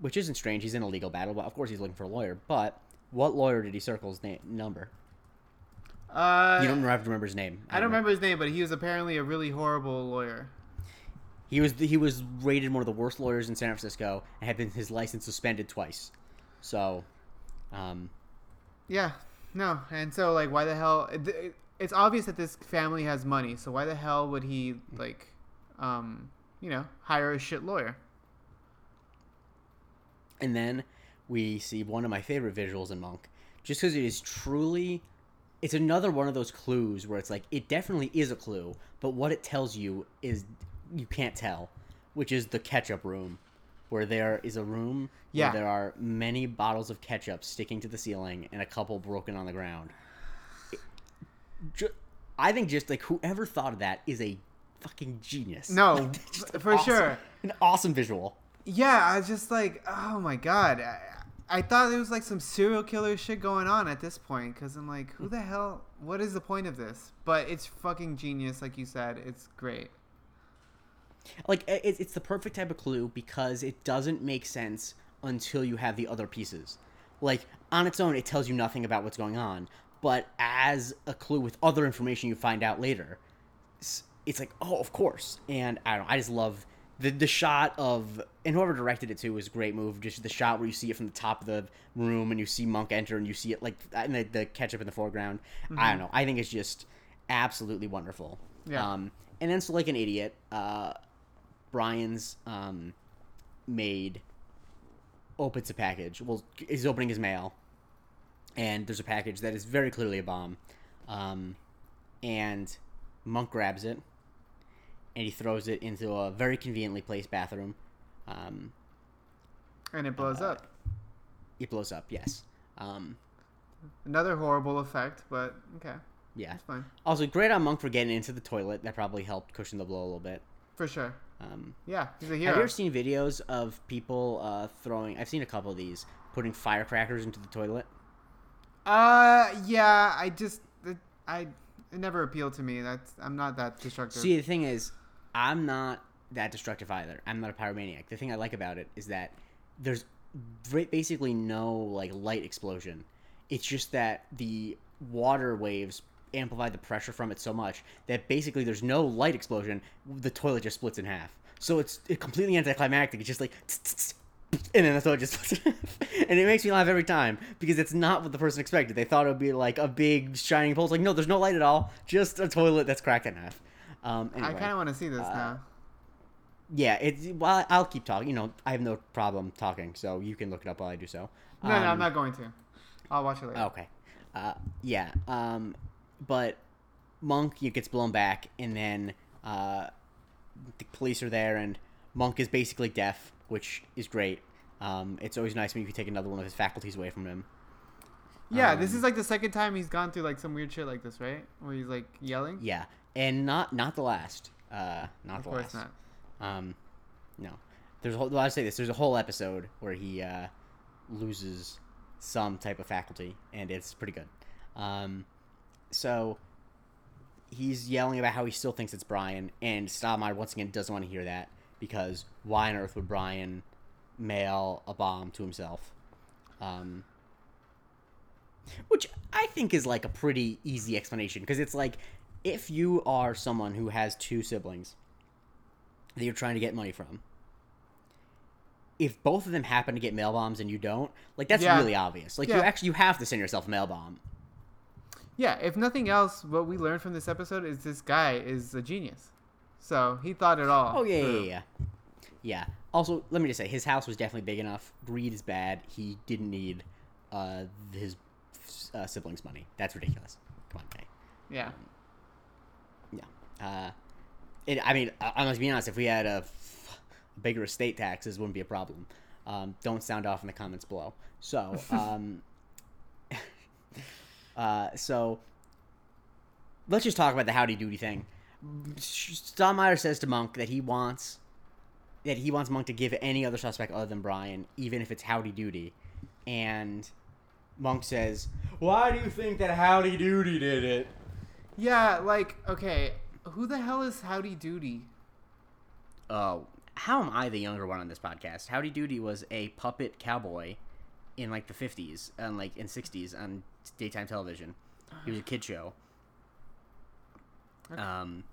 which isn't strange. He's in a legal battle, but of course he's looking for a lawyer. But what lawyer did he circle his name number?
Uh,
You don't have to remember his name.
I don't remember his name, but he was apparently a really horrible lawyer.
He was he was rated one of the worst lawyers in San Francisco and had been his license suspended twice. So, um,
Yeah, no, and so like, why the hell? It- It's obvious that this family has money, so why the hell would he like, um, you know, hire a shit lawyer?
and then we see one of my favorite visuals in Monk, just because it is truly, it's another one of those clues where it's like it definitely is a clue, but what it tells you is you can't tell, which is the ketchup room, where there is a room
Yeah.
where there are many bottles of ketchup sticking to the ceiling and a couple broken on the ground. Ju- I think just like whoever thought of that is a fucking genius.
No,
Like,
for
awesome-
sure.
An awesome visual.
Yeah, I was just like, oh my god. I, I thought there was like some serial killer shit going on at this point because I'm like, who the hell? What is the point of this? But it's fucking genius, like you said. It's great.
like it, it's the perfect type of clue because it doesn't make sense until you have the other pieces like on its own it tells you nothing about what's going on but as a clue with other information you find out later it's like oh of course and i don't know i just love the, the shot of and whoever directed it too was a great move just the shot where you see it from the top of the room and you see monk enter and you see it like and the, the ketchup in the foreground i don't know i think it's just absolutely wonderful
Yeah.
um and then so like an idiot uh Brian's um, maid opens a package. Well, he's opening his mail, and there's a package that is very clearly a bomb. Um, and Monk grabs it, and he throws it into a very conveniently placed bathroom. Um,
And it blows
Uh,
up.
it blows up. Yes. Um,
Another horrible effect, but okay,
yeah.
it's fine.
Also, great on Monk for getting into the toilet. That probably helped cushion the blow a little bit.
For sure.
Um,
Yeah, he's a
Have you ever seen videos of people uh, throwing? I've seen a couple of these putting firecrackers into the toilet.
Uh, yeah, I just, it, I, it never appealed to me. That's, I'm not that destructive.
See, the thing is, I'm not that destructive either. I'm not a pyromaniac. The thing I like about it is that there's basically no like light explosion. It's just that the water waves amplify the pressure from it so much that basically there's no light explosion. The toilet just splits in half. So it's it completely anticlimactic. It's just like. And then the toilet just in half. And it makes me laugh every time because it's not what the person expected. They thought it would be like a big shining pole. It's like, no, there's no light at all. Just a toilet that's cracked in half. Um,
I kind of want to see this
uh,
now.
yeah, it's well, I'll keep talking. You know, I have no problem talking, so you can look it up while I do so.
No, no, I'm
Um,
not going to. I'll watch it later.
Okay. Uh, yeah. Um, but Monk you gets blown back, and then uh, the police are there, and Monk is basically deaf, which is great. Um, it's always nice when you can take another one of his faculties away from him.
Yeah, this
Um,
is like the second time he's gone through like some weird shit like this, right? Where he's like yelling.
Yeah, and not not the last. Uh, not
of
the
course
last.
not.
Um, no, there's a whole. I say this. There's a whole episode where he uh, loses some type of faculty, and it's pretty good. Um, so he's yelling about how he still thinks it's Brian, and Stottlemeyer once again doesn't want to hear that because why on earth would Brian mail a bomb to himself? Um, which I think is like a pretty easy explanation because it's like if you are someone who has two siblings that you're trying to get money from, if both of them happen to get mail bombs and you don't, like that's
Yeah.
really obvious. Like you actually you have to send yourself a mail bomb.
Yeah, if nothing else, what we learned from this episode is this guy is a genius. So he thought it all.
Oh yeah, yeah,
through.
yeah, yeah. Yeah. Also, let me just say, his house was definitely big enough. Greed is bad. He didn't need uh, his uh, siblings' money. That's ridiculous. Come on, guy.
Yeah.
Yeah. Uh, it, I mean, I, I must be honest. If we had a f- bigger estate taxes, wouldn't be a problem. Um, don't sound off in the comments below. So, um, uh, so let's just talk about the howdy doody thing. Stottlemeyer says to Monk that he wants that he wants Monk to give any other suspect other than Brian, even if it's howdy doody, and Monk says, "Why do you think that howdy doody did it?"
Yeah, like, okay, who the hell is Howdy Doody?
Oh, how am I the younger one on this podcast? Howdy Doody was a puppet cowboy in like the fifties and like in sixties on daytime television. He was a kid show.
Okay.
Um,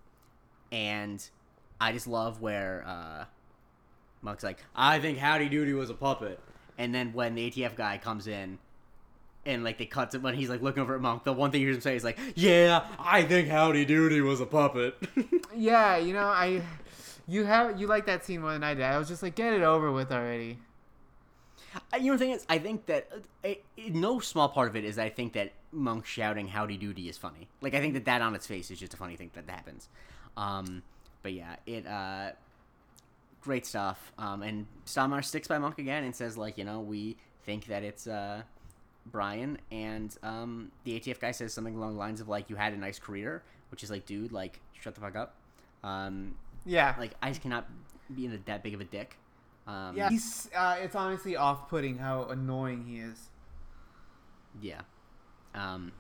and I just love where uh, Monk's like, I think Howdy Doody was a puppet, and then when the ATF guy comes in. And like they cut to when he's like looking over at Monk, the one thing he hears him say is like, "Yeah, I think Howdy Doody was a puppet."
Yeah, you know, I. You have you like that scene more than I did. I was just like, get it over with already.
You know, the thing is, I think that uh, it, it- no small part of it is I think that Monk shouting "Howdy Doody" is funny. Like I think that that on its face is just a funny thing that happens. Um, but yeah, it uh, great stuff. Um, and Stottlemeyer sticks by Monk again and says like, you know, we think that it's uh, Brian, and um, the ATF guy says something along the lines of like, you had a nice career, which is like, dude, like, shut the fuck up. Um,
Yeah.
like, I cannot be in a, that big of a dick. Um,
yeah. He's. Uh, it's honestly off-putting how annoying he is.
Yeah. Um,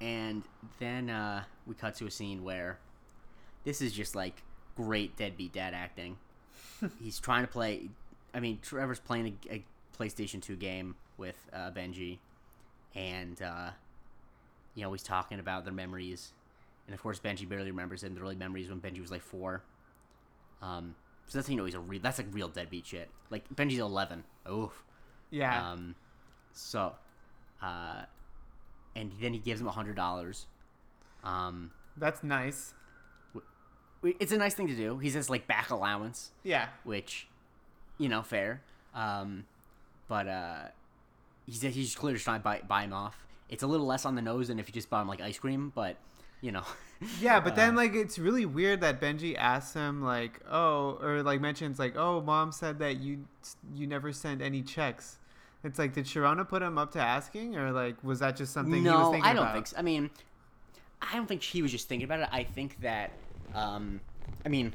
and then uh, we cut to a scene where this is just like great deadbeat dad acting. He's trying to play. I mean, Trevor's playing a, a PlayStation 2 game with uh, Benji, and uh, you know he's talking about their memories, and of course Benji barely remembers him. The early memories when Benji was like four. Um, so that's you know he's a real. That's like real deadbeat shit. Like Benji's 11. Oof.
Yeah.
Um, so, uh, and then he gives him a hundred dollars. Um,
That's nice.
it's a nice thing to do. He says like back allowance,
Yeah.
which, you know, fair. Um, but uh, he's he's clearly just trying to buy, buy him off. It's a little less on the nose than if you just bought him like ice cream, but you know.
Yeah, but then
Uh,
like it's really weird that Benji asks him like, "Oh," or like mentions like, "Oh, mom said that you you never send any checks." It's like, did Sharona put him up to asking, or like was that just something he was
no,
thinking
I don't
about?
think so. I mean, I don't think she was just thinking about it. I think that, um, I mean,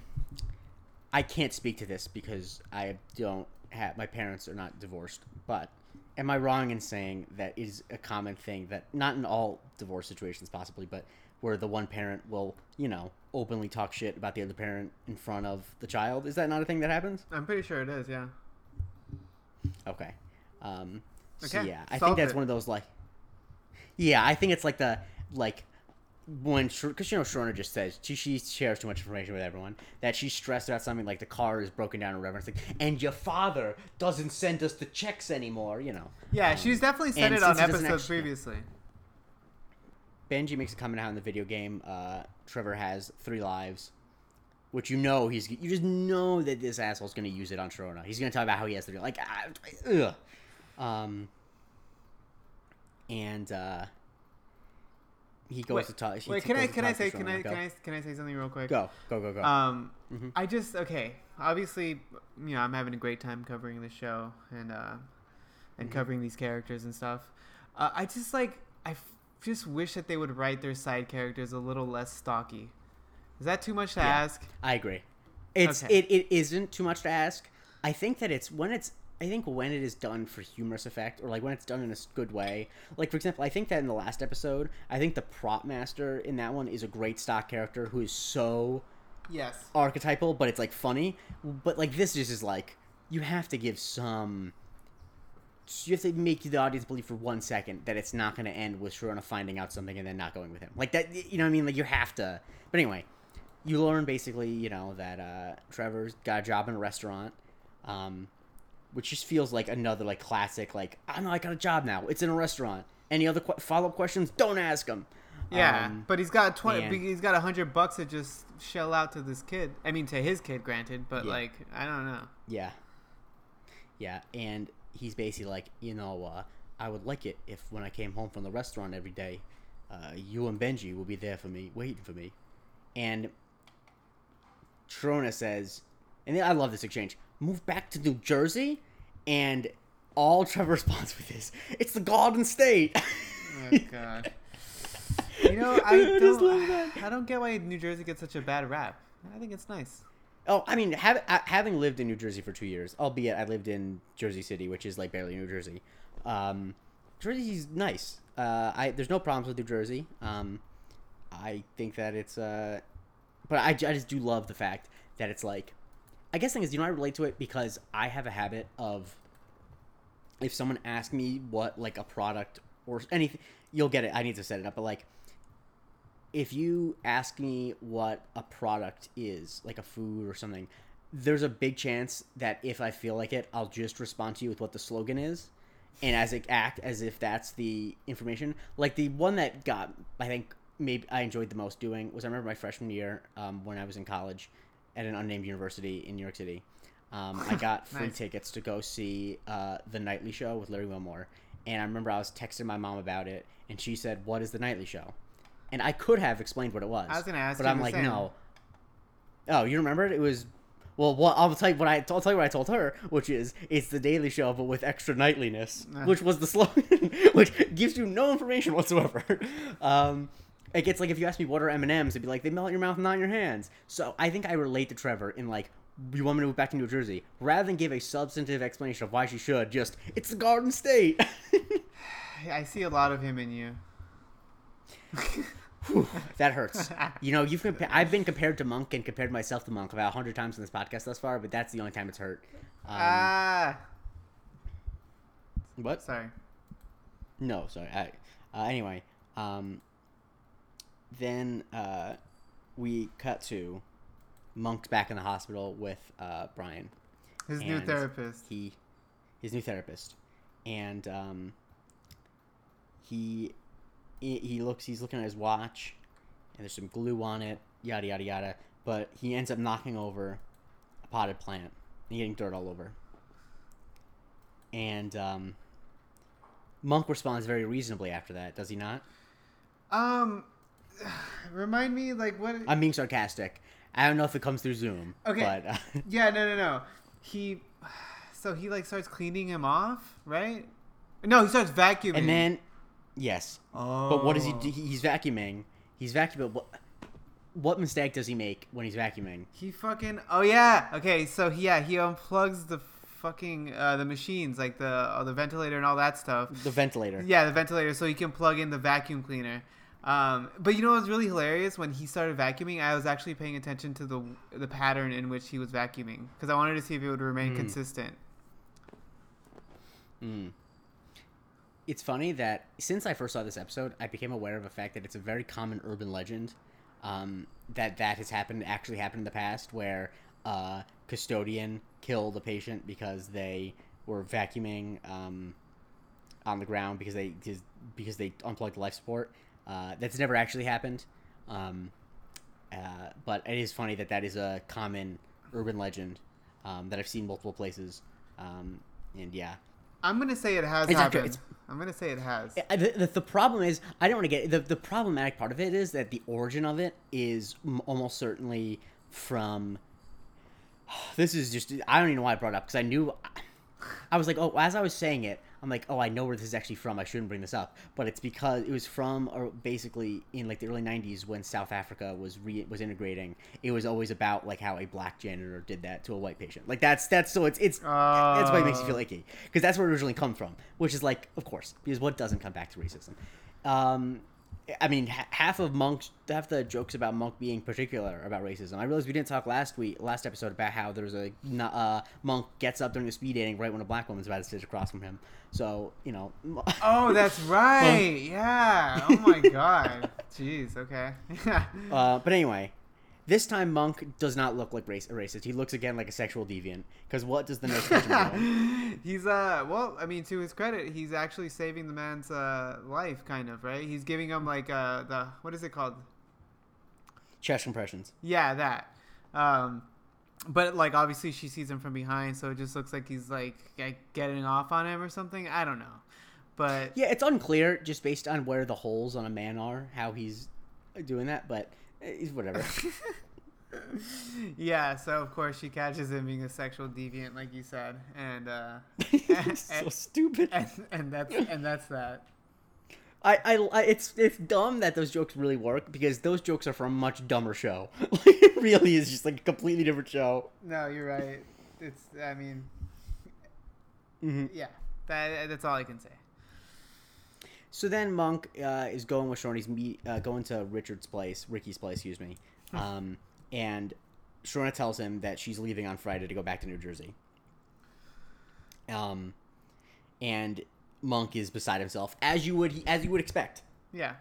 I can't speak to this because I don't have my parents are not divorced. But am I wrong in saying that is a common thing that not in all divorce situations possibly, but where the one parent will, you know, openly talk shit about the other parent in front of the child? Is that not a thing that happens?
I'm pretty sure it is. Yeah.
Okay. Um, so yeah, I think that's
it.
one of those like. Yeah, I think it's like the like when because you know Sharona just says she, she shares too much information with everyone that she's stressed about something like the car is broken down or whatever. It's like, and your father doesn't send us the checks anymore. You know.
Yeah,
Um,
she's definitely said it on episodes
actually-
previously.
Benji makes a comment out in the video game. Uh, Trevor has three lives, which you know he's you just know that this asshole's gonna use it on Sharona. He's gonna talk about how he has three. Like, ah, ugh. Um, and uh, he goes
Wait,
to talk.
Wait, can I can I say can I can I can I say something real quick?
go go go go?
Um,
Mhm.
I just okay. Obviously, you know, I'm having a great time covering the show and uh, and
Mhm.
covering these characters and stuff. Uh, I just like I f- just wish that they would write their side characters a little less stocky. Is that too much to
Yeah.
ask?
I agree. It's
Okay.
it, it isn't too much to ask. I think that it's when it's I think when it is done for humorous effect or like when it's done in a good way. Like for example, I think that in the last episode, I think the prop master in that one is a great stock character who is so
Yes.
archetypal, but it's like funny. But like this just is like you have to give some. You have to make the audience believe for one second that it's not going to end with Sharona finding out something and then not going with him. Like that, you know what I mean? Like you have to. But anyway, you learn basically, you know, that uh, Trevor's got a job in a restaurant, um, which just feels like another like classic. Like I know I got a job now. It's in a restaurant. Any other qu- follow up questions? Don't ask him.
Yeah,
Um,
but he's got twenty.
and-
He's got a hundred bucks to just shell out to this kid. I mean, to his kid, granted, but
Yeah.
like I don't know.
Yeah. Yeah, and he's basically like, you know, uh, I would like it if when I came home from the restaurant every day, uh, you and Benji will be there for me, waiting for me. And Trona says, and I love this exchange, move back to New Jersey? And all Trevor responds with is, it's the Garden State.
Oh god. You know, I
I just love
don't. I don't get why New Jersey gets such a bad rap. I think it's nice.
Oh, I mean, have, uh, having lived in New Jersey for two years, albeit I lived in Jersey City, which is like barely New Jersey. Um, Jersey's nice. Uh, I there's no problems with New Jersey. Um, I think that it's uh, but I, I just do love the fact that it's like, I guess thing is, you know, I relate to it because I have a habit of, if someone asks me what like a product or anything, you'll get it. I need to set it up, but like if you ask me what a product is, like a food or something, there's a big chance that if I feel like it, I'll just respond to you with what the slogan is, and as it act as if that's the information. Like the one that got, I think maybe I enjoyed the most doing was I remember my freshman year um, when I was in college at an unnamed university in New York City. Um, I got free
Nice.
tickets to go see uh, the Nightly Show with Larry Wilmore, and I remember I was texting my mom about it, and she said, "What is the Nightly Show?" And I could have explained what it was.
I was gonna ask
but I'm like,
same.
no. Oh, you remember it? It was Well, what I'll tell you what I I'll tell you what I told her, which is it's the Daily Show but with extra nightliness, which was the slogan, which gives you no information whatsoever. Um, it gets like if you ask me what are M and M's, it'd be like they melt in your mouth, not in your hands. So I think I relate to Trevor in like. You want me to move back to New Jersey? Rather than give a substantive explanation of why she should, just it's the Garden State.
I see a lot of him in you.
Whew, that hurts. You know, you've compa- I've been compared to Monk and compared myself to Monk about hundred times in this podcast thus far, but that's the only time it's hurt. Um,
ah,
what?
sorry.
No, sorry. I, uh, anyway, um, then uh, we cut to Monk's back in the hospital with uh, Brian.
His new therapist.
He, his new therapist, and um, he, he looks. He's looking at his watch, and there's some glue on it. Yada yada yada. But he ends up knocking over a potted plant and getting dirt all over. And um, Monk responds very reasonably after that, does he not?
Um, remind me like what?
I'm being sarcastic. I don't know if it comes through Zoom.
Okay.
But uh,
Yeah, no, no, no. He, so he like starts cleaning him off, right? No, he starts vacuuming.
and then, yes.
oh,
But what does he do? He's vacuuming. He's vacuuming. What, what mistake does he make when he's vacuuming?
He fucking. Oh yeah. Okay, so he, yeah, he unplugs the fucking uh, the machines, like the uh, the ventilator and all that stuff.
The ventilator.
Yeah, the ventilator, so he can plug in the vacuum cleaner. Um, but you know what was really hilarious when he started vacuuming? I was actually paying attention to the the pattern in which he was vacuuming because I wanted to see if it would remain
Mm.
consistent.
Mm. It's funny that since I first saw this episode, I became aware of the fact that it's a very common urban legend um, that that has happened, actually happened in the past, where a custodian killed a patient because they were vacuuming um, on the ground because they because, because they unplugged life support. Uh, that's never actually happened, um, uh, but it is funny that that is a common urban legend um, that I've seen multiple places. Um, and yeah,
I'm gonna say it has
It's
happened. I'm gonna say it has.
The, the, the problem is, I don't want to get the, the problematic part of it is that the origin of it is almost certainly from. This is just I don't even know why I brought it up because I knew. I was like, oh, as I was saying it, I'm like, oh, I know where this is actually from. I shouldn't bring this up, but it's because it was from or basically in like the early '90s when South Africa was re- was integrating. It was always about like how a black janitor did that to a white patient. Like that's that's so it's it's that's why it makes you feel
Oh.
icky because that's where it originally come from, which is like, of course, because what doesn't come back to racism? Um, I mean, ha- half of Monk's half the jokes about Monk being particular about racism. I realized we didn't talk last week, last episode about how there's a uh, Monk gets up during the speed dating right when a black woman's about to sit across from him. So you know,
Oh, that's right. yeah. Oh my god. Jeez. Okay.
uh, but anyway, this time Monk does not look like race- a racist. He looks again like a sexual deviant. Because what does the nurse doing?
he's uh well i mean to his credit he's actually saving the man's uh life kind of right he's giving him like uh the what is it called
Chest compressions.
yeah that um but like obviously she sees him from behind so it just looks like he's like, like getting off on him or something i don't know but
Yeah, it's unclear just based on where the holes on a man are, how he's doing that, but it's whatever.
yeah so of course she catches him being a sexual deviant like you said and uh
so stupid.
and, and that's and that's that
I, I, I, it's it's dumb that those jokes really work because those jokes are from a much dumber show. Like, it really is just like a completely different show.
no you're right it's i mean
hmm
yeah that, that's all i can say
So then Monk uh, is going with Shorty's meet, uh, going to Richard's place, Ricky's place, excuse me, um, and Shorna tells him that she's leaving on Friday to go back to New Jersey. Um, and Monk is beside himself, as you would as you would expect.
yeah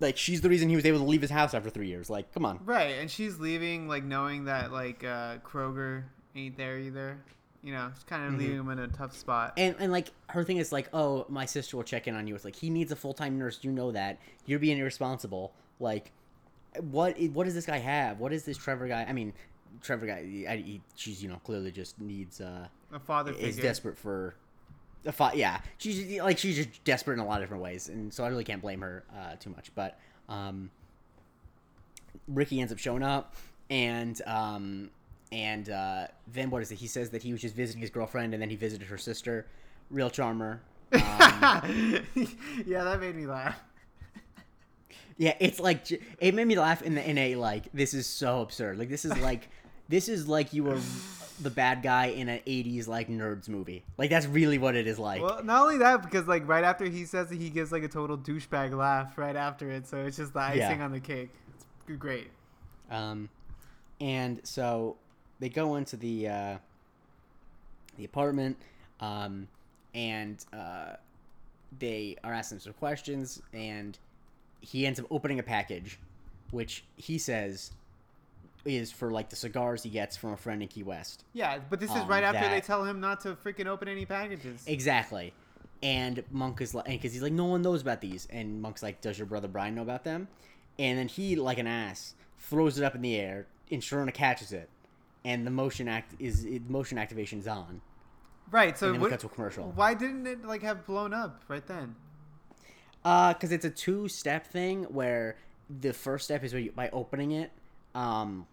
Like she's the reason he was able to leave his house after three years. Like, come on.
Right, and she's leaving like knowing that like uh, Kroger ain't there either. You know, it's kind of
Mhm.
leaving him in a tough spot.
And and like her thing is like, oh, my sister will check in on you. It's like he needs a full time nurse. You know that. You're being irresponsible. Like, what what does this guy have? What is this Trevor guy? I mean, Trevor guy. I, he, she's you know clearly just needs uh
a father
is
figure.
desperate for. A fi- yeah, she's like she's just desperate in a lot of different ways, and so I really can't blame her uh, too much. But um, Ricky ends up showing up, and um, and uh, then what is it? He says that he was just visiting his girlfriend, and then he visited her sister. Real charmer. Um,
yeah, that made me laugh.
yeah, it's like it made me laugh in the in a like this is so absurd. Like this is like this is like you were the bad guy in an '80s like nerds movie. Like that's really what it is like.
Well, not only that, because like right after he says it, he gives like a total douchebag laugh right after it. So it's just the icing
Yeah.
on the cake. It's great.
Um, and so they go into the uh, the apartment, um, and uh, they are asking some questions, and he ends up opening a package, which he says is for like the cigars he gets from a friend in Key West.
Yeah, but this is
Um,
right after they tell him not to freaking open any packages.
Exactly. And Monk is like, because he's like, no one knows about these. And Monk's like, does your brother Brian know about them? And then he, like an ass, throws it up in the air. And Sharona catches it, and the motion act is it, motion activation is on.
right. So
and then we
what,
cut to commercial.
why didn't it like have blown up right then?
Uh, because it's a two-step thing where the first step is where you, by opening it, um,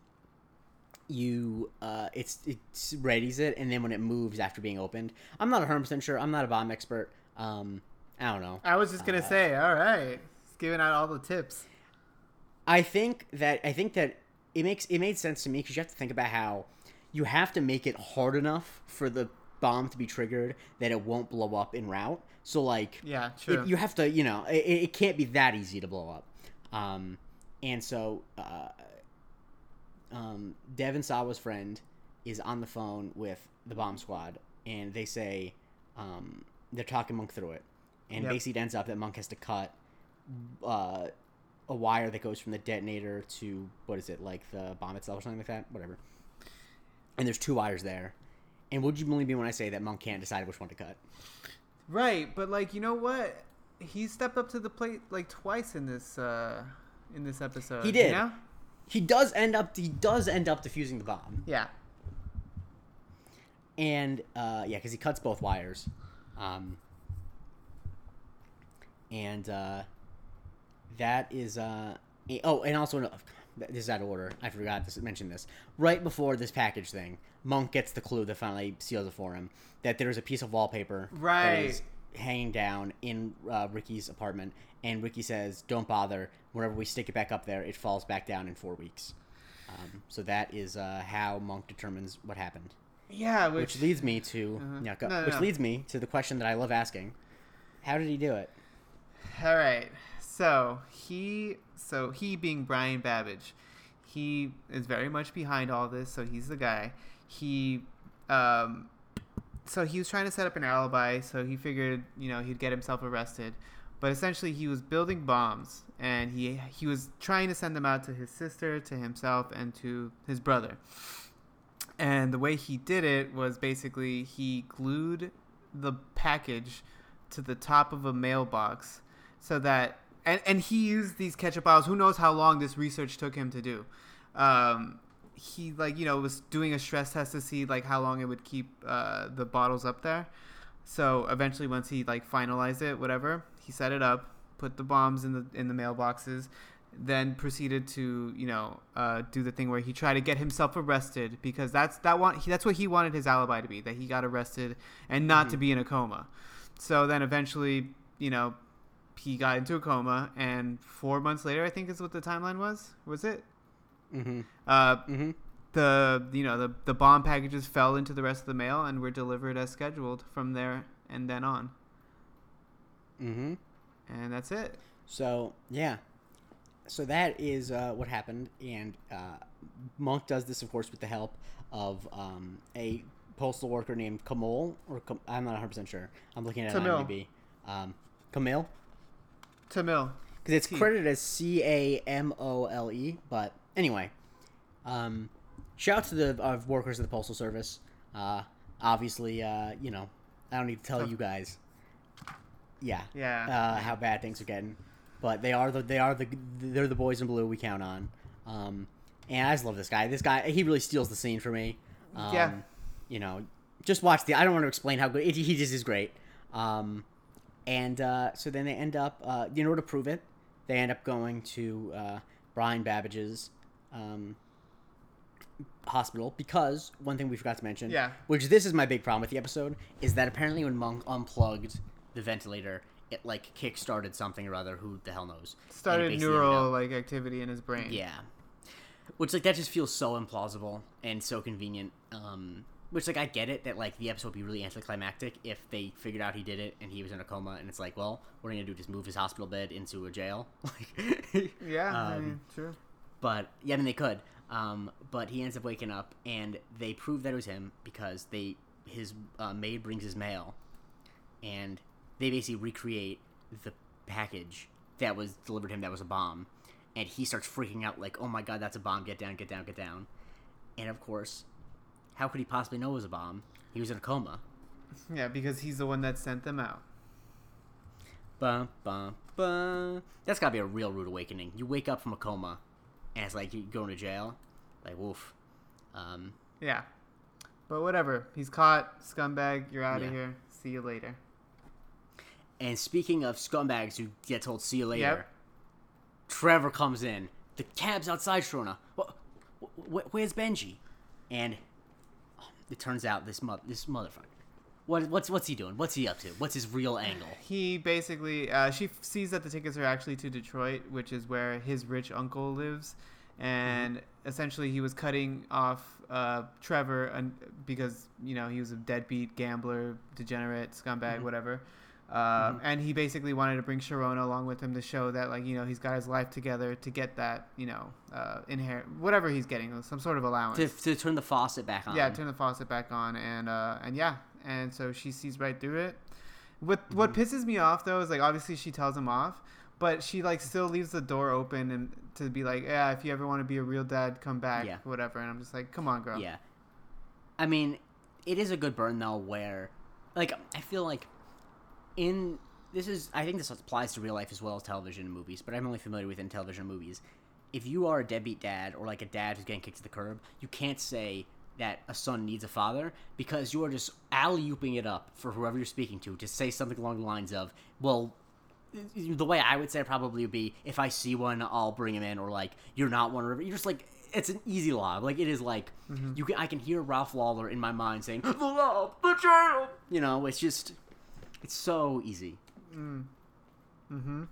you uh, it's it readies it, and then when it moves after being opened, I'm not 100 percent sure. I'm not a bomb expert. Um, I don't know.
I was just gonna
Uh,
say, all right, it's giving out all the tips.
I think that I think that it makes it made sense to me because you have to think about how you have to make it hard enough for the bomb to be triggered that it won't blow up in route. So like,
Yeah,
it-
true.
you have to you know it, it can't be that easy to blow up. Um, and so uh, um, Devon Sawa's friend is on the phone with the bomb squad, and they say um, they're talking Monk through it, and
Yep.
basically it ends up that Monk has to cut uh, a wire that goes from the detonator to what is it like the bomb itself or something like that, whatever. And there's two wires there. And would you believe me when I say that Monk can't decide which one to cut?
Right, but like you know what? He stepped up to the plate like twice in this uh in this episode.
He did.
You know?
He does end up he does end up defusing the bomb.
Yeah.
and uh, yeah, because he cuts both wires, um, and uh, that is uh, oh, and also no, this is out of order. I forgot to mention this. Right before this package thing, Monk gets the clue that finally seals it for him that there's a piece of wallpaper
Right.
is hanging down in uh, Ricky's apartment, and Ricky says, "Don't bother. Whenever we stick it back up there, it falls back down in four weeks." Um, so that is uh, how Monk determines what happened
Yeah,
which,
which,
leads me to
Uh-huh.
yeah, go-
No, no,
which
no.
leads me to the question that I love asking: How did he do it?
All right. So he, so he being Brian Babbage, he is very much behind all this. So he's the guy. He, um, so he was trying to set up an alibi. So he figured, you know, he'd get himself arrested. But essentially, he was building bombs, and he he was trying to send them out to his sister, to himself, and to his brother. And the way he did it was basically he glued the package to the top of a mailbox so that and, and he used these ketchup bottles. Who knows how long this research took him to do. Um, he like you know was doing a stress test to see like how long it would keep uh, the bottles up there. So eventually once he like finalized it whatever he set it up put the bombs in the in the mailboxes then proceeded to you know uh, do the thing where he tried to get himself arrested because that's that want he, that's what he wanted his alibi to be that he got arrested and not to be in a coma. So then eventually you know he got into a coma and four months later i think is what the timeline was was it
Mm-hmm.
uh,
Mm-hmm.
the you know the the bomb packages fell into the rest of the mail and were delivered as scheduled from there and then on
Mm-hmm.
and that's it
So yeah, so that is uh, what happened, and uh, Monk does this, of course, with the help of um, a postal worker named Kamol, or I'm not 100 percent sure. I'm looking at
Camille.
IMDb. Um, Camille,
tamil
because it's
T.
credited as C A M O L E. But anyway, um, shout out to the uh, workers of the postal service. Uh, obviously, uh, you know, I don't need to tell you guys. Yeah,
yeah
uh, how bad things are getting, but they are the they are the they're the boys in blue we count on. Um, and I just love this guy. This guy he really steals the scene for me. Um,
Yeah.
you know, just watch the. I don't want to explain how good he he just is great. Um, and uh, so then they end up, uh, in order to prove it, they end up going to uh, Brian Babbage's um, hospital because one thing we forgot to mention,
Yeah.
which this is my big problem with the episode, is that apparently when Monk unplugged the ventilator, it like kick started something or other. Who the hell knows?
Started neural like activity in his brain.
yeah. Which like that just feels so implausible and so convenient. Um, which like I get it that like the episode would be really anticlimactic if they figured out he did it and he was in a coma and it's like, well, what are you gonna do? Just move his hospital bed into a jail? like,
Yeah, I
Um,
mean, true.
but yeah, I mean they could. Um, but he ends up waking up, and they prove that it was him because they his uh, maid brings his mail, and they basically recreate the package that was delivered to him that was a bomb, and he starts freaking out like, "Oh my god, that's a bomb! Get down, get down, get down!" And of course, how could he possibly know it was a bomb? He was in a coma.
Yeah, because he's the one that sent them out.
Bum, bum, bum. That's gotta be a real rude awakening. You wake up from a coma, and it's like you're going to jail. Like, woof. Um,
Yeah. But whatever. He's caught. Scumbag. You're out
Yeah.
of here. See you later.
and speaking of scumbags who get told "see you later,"
Yep.
Trevor comes in. The cab's outside, Shrona. What? Wh- where's Benji? And it turns out this mo- this motherfucker. What, what's what's he doing? What's he up to? What's his real angle?
He basically, uh, she f- sees that the tickets are actually to Detroit, which is where his rich uncle lives, and essentially he was cutting off uh, Trevor because you know he was a deadbeat gambler, degenerate, scumbag, whatever. Uh, And he basically wanted to bring Sharona along with him to show that, like, you know, he's got his life together to get that, you know, uh, inherit whatever he's getting, some sort of allowance.
To, to turn the faucet back on.
Yeah, turn the faucet back on, and uh, and yeah, and so she sees right through it. What what
Mm-hmm.
pisses me off though is like obviously she tells him off, but she like still leaves the door open and to be like, yeah, if you ever want to be a real dad, come back,
Yeah.
whatever. And I'm just like, come on, girl.
Yeah. I mean, it is a good burn though, where, like, I feel like in this is I think this applies to real life as well as television and movies, but I'm only familiar with in television and movies. If you are a deadbeat dad or like a dad who's getting kicked to the curb, you can't say that a son needs a father because you are just alley ooping it up for whoever you're speaking to to say something along the lines of, well, the way I would say it probably would be if I see one, I'll bring him in, or like you're not one, or you're just like it's an easy law. Like it is like mm-hmm. you can I can hear Ralph Lawler in my mind saying the law, the jail. You know, it's just it's so easy.
Mm-hmm.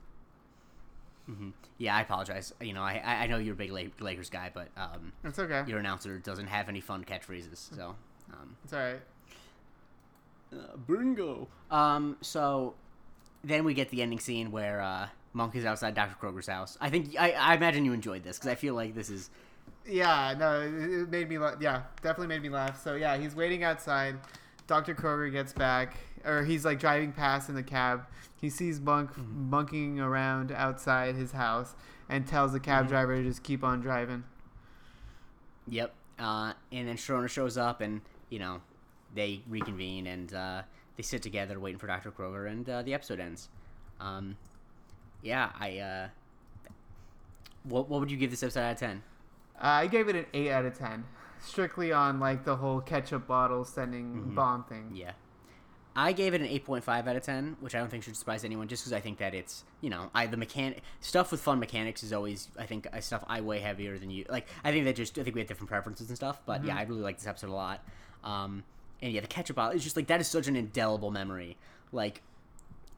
hmm Yeah, I apologize. You know, I I I know you're a big Lakers guy, but um,
It's okay.
your announcer doesn't have any fun catchphrases, so um,
It's all right.
Uh, bingo. Um, so then we get the ending scene where uh, Monk is outside Dr. Kroger's house. I think I, I imagine you enjoyed this because I feel like this is
Yeah, no, it it made me. La- yeah, definitely made me laugh. So yeah, he's waiting outside. Dr. Kroger gets back, or he's like driving past in the cab. He sees Monk
Mm-hmm.
monkeying around outside his house and tells the
Mm-hmm.
cab driver to just keep on driving.
yep. Uh, and then Shrona shows up and you know they reconvene and uh, they sit together waiting for Dr. Kroger and uh, the episode ends. Um, yeah, I. Uh, what what would you give this episode out of ten?
Uh, I gave it an eight out of ten, strictly on like the whole ketchup bottle sending bomb thing.
Mm-hmm. Yeah. I gave it an 8.5 out of 10, which I don't think should surprise anyone just because I think that it's, you know, I the mechanic stuff with fun mechanics is always I think stuff I weigh heavier than you. Like I think that just I think we have different preferences and stuff, but yeah, I really like this episode a lot. Um and yeah, the ketchup bottle is just like that is such an indelible memory. Like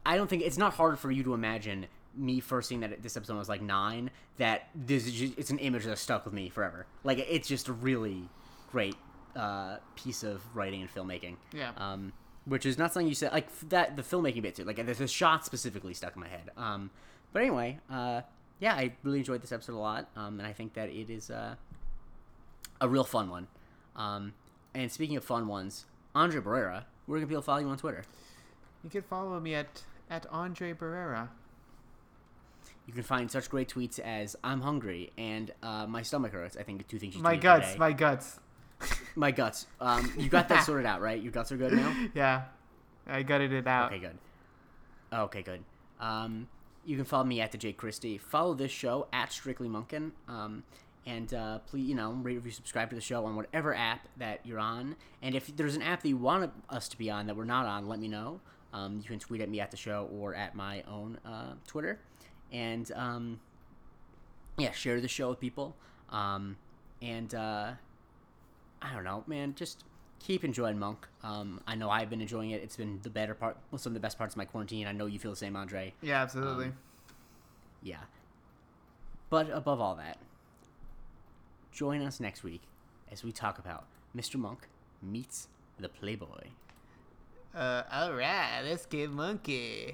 I don't think it's not hard for you to imagine me first seeing that this episode was like 9 that this is just, it's an image that's stuck with me forever. Like it's just a really great uh, piece of writing and filmmaking
Yeah.
um, which is not something you said like that the filmmaking bit too like there's a shot specifically stuck in my head um, but anyway uh, yeah i really enjoyed this episode a lot um, and i think that it is uh, a real fun one um, and speaking of fun ones andre barrera where can people follow you on twitter
You can follow me at at Andre Barrera.
you can find such great tweets as i'm hungry and uh, my stomach hurts i think the two things you
My guts,
today.
my guts.
My guts um, you got that sorted out right your guts are good now
Yeah, I gutted it out.
Okay, good. Okay, good. Um, you can follow me at the Jake Christie. Follow this show at Strictly Monkin. Um, and uh, please, you know, rate, review, subscribe to the show on whatever app that you're on. And if there's an app that you want us to be on that we're not on, let me know. Um, you can tweet at me at the show or at my own uh, Twitter. And um, yeah, share the show with people. Um, and uh, I don't know, man. Just keep enjoying Monk. Um, I know I've been enjoying it. It's been the better part, well, some of the best parts of my quarantine. I know you feel the same, Andre.
Yeah, absolutely.
Um, Yeah. But above all that, join us next week as we talk about Mr. Monk meets the Playboy.
uh, all right, let's get monkey.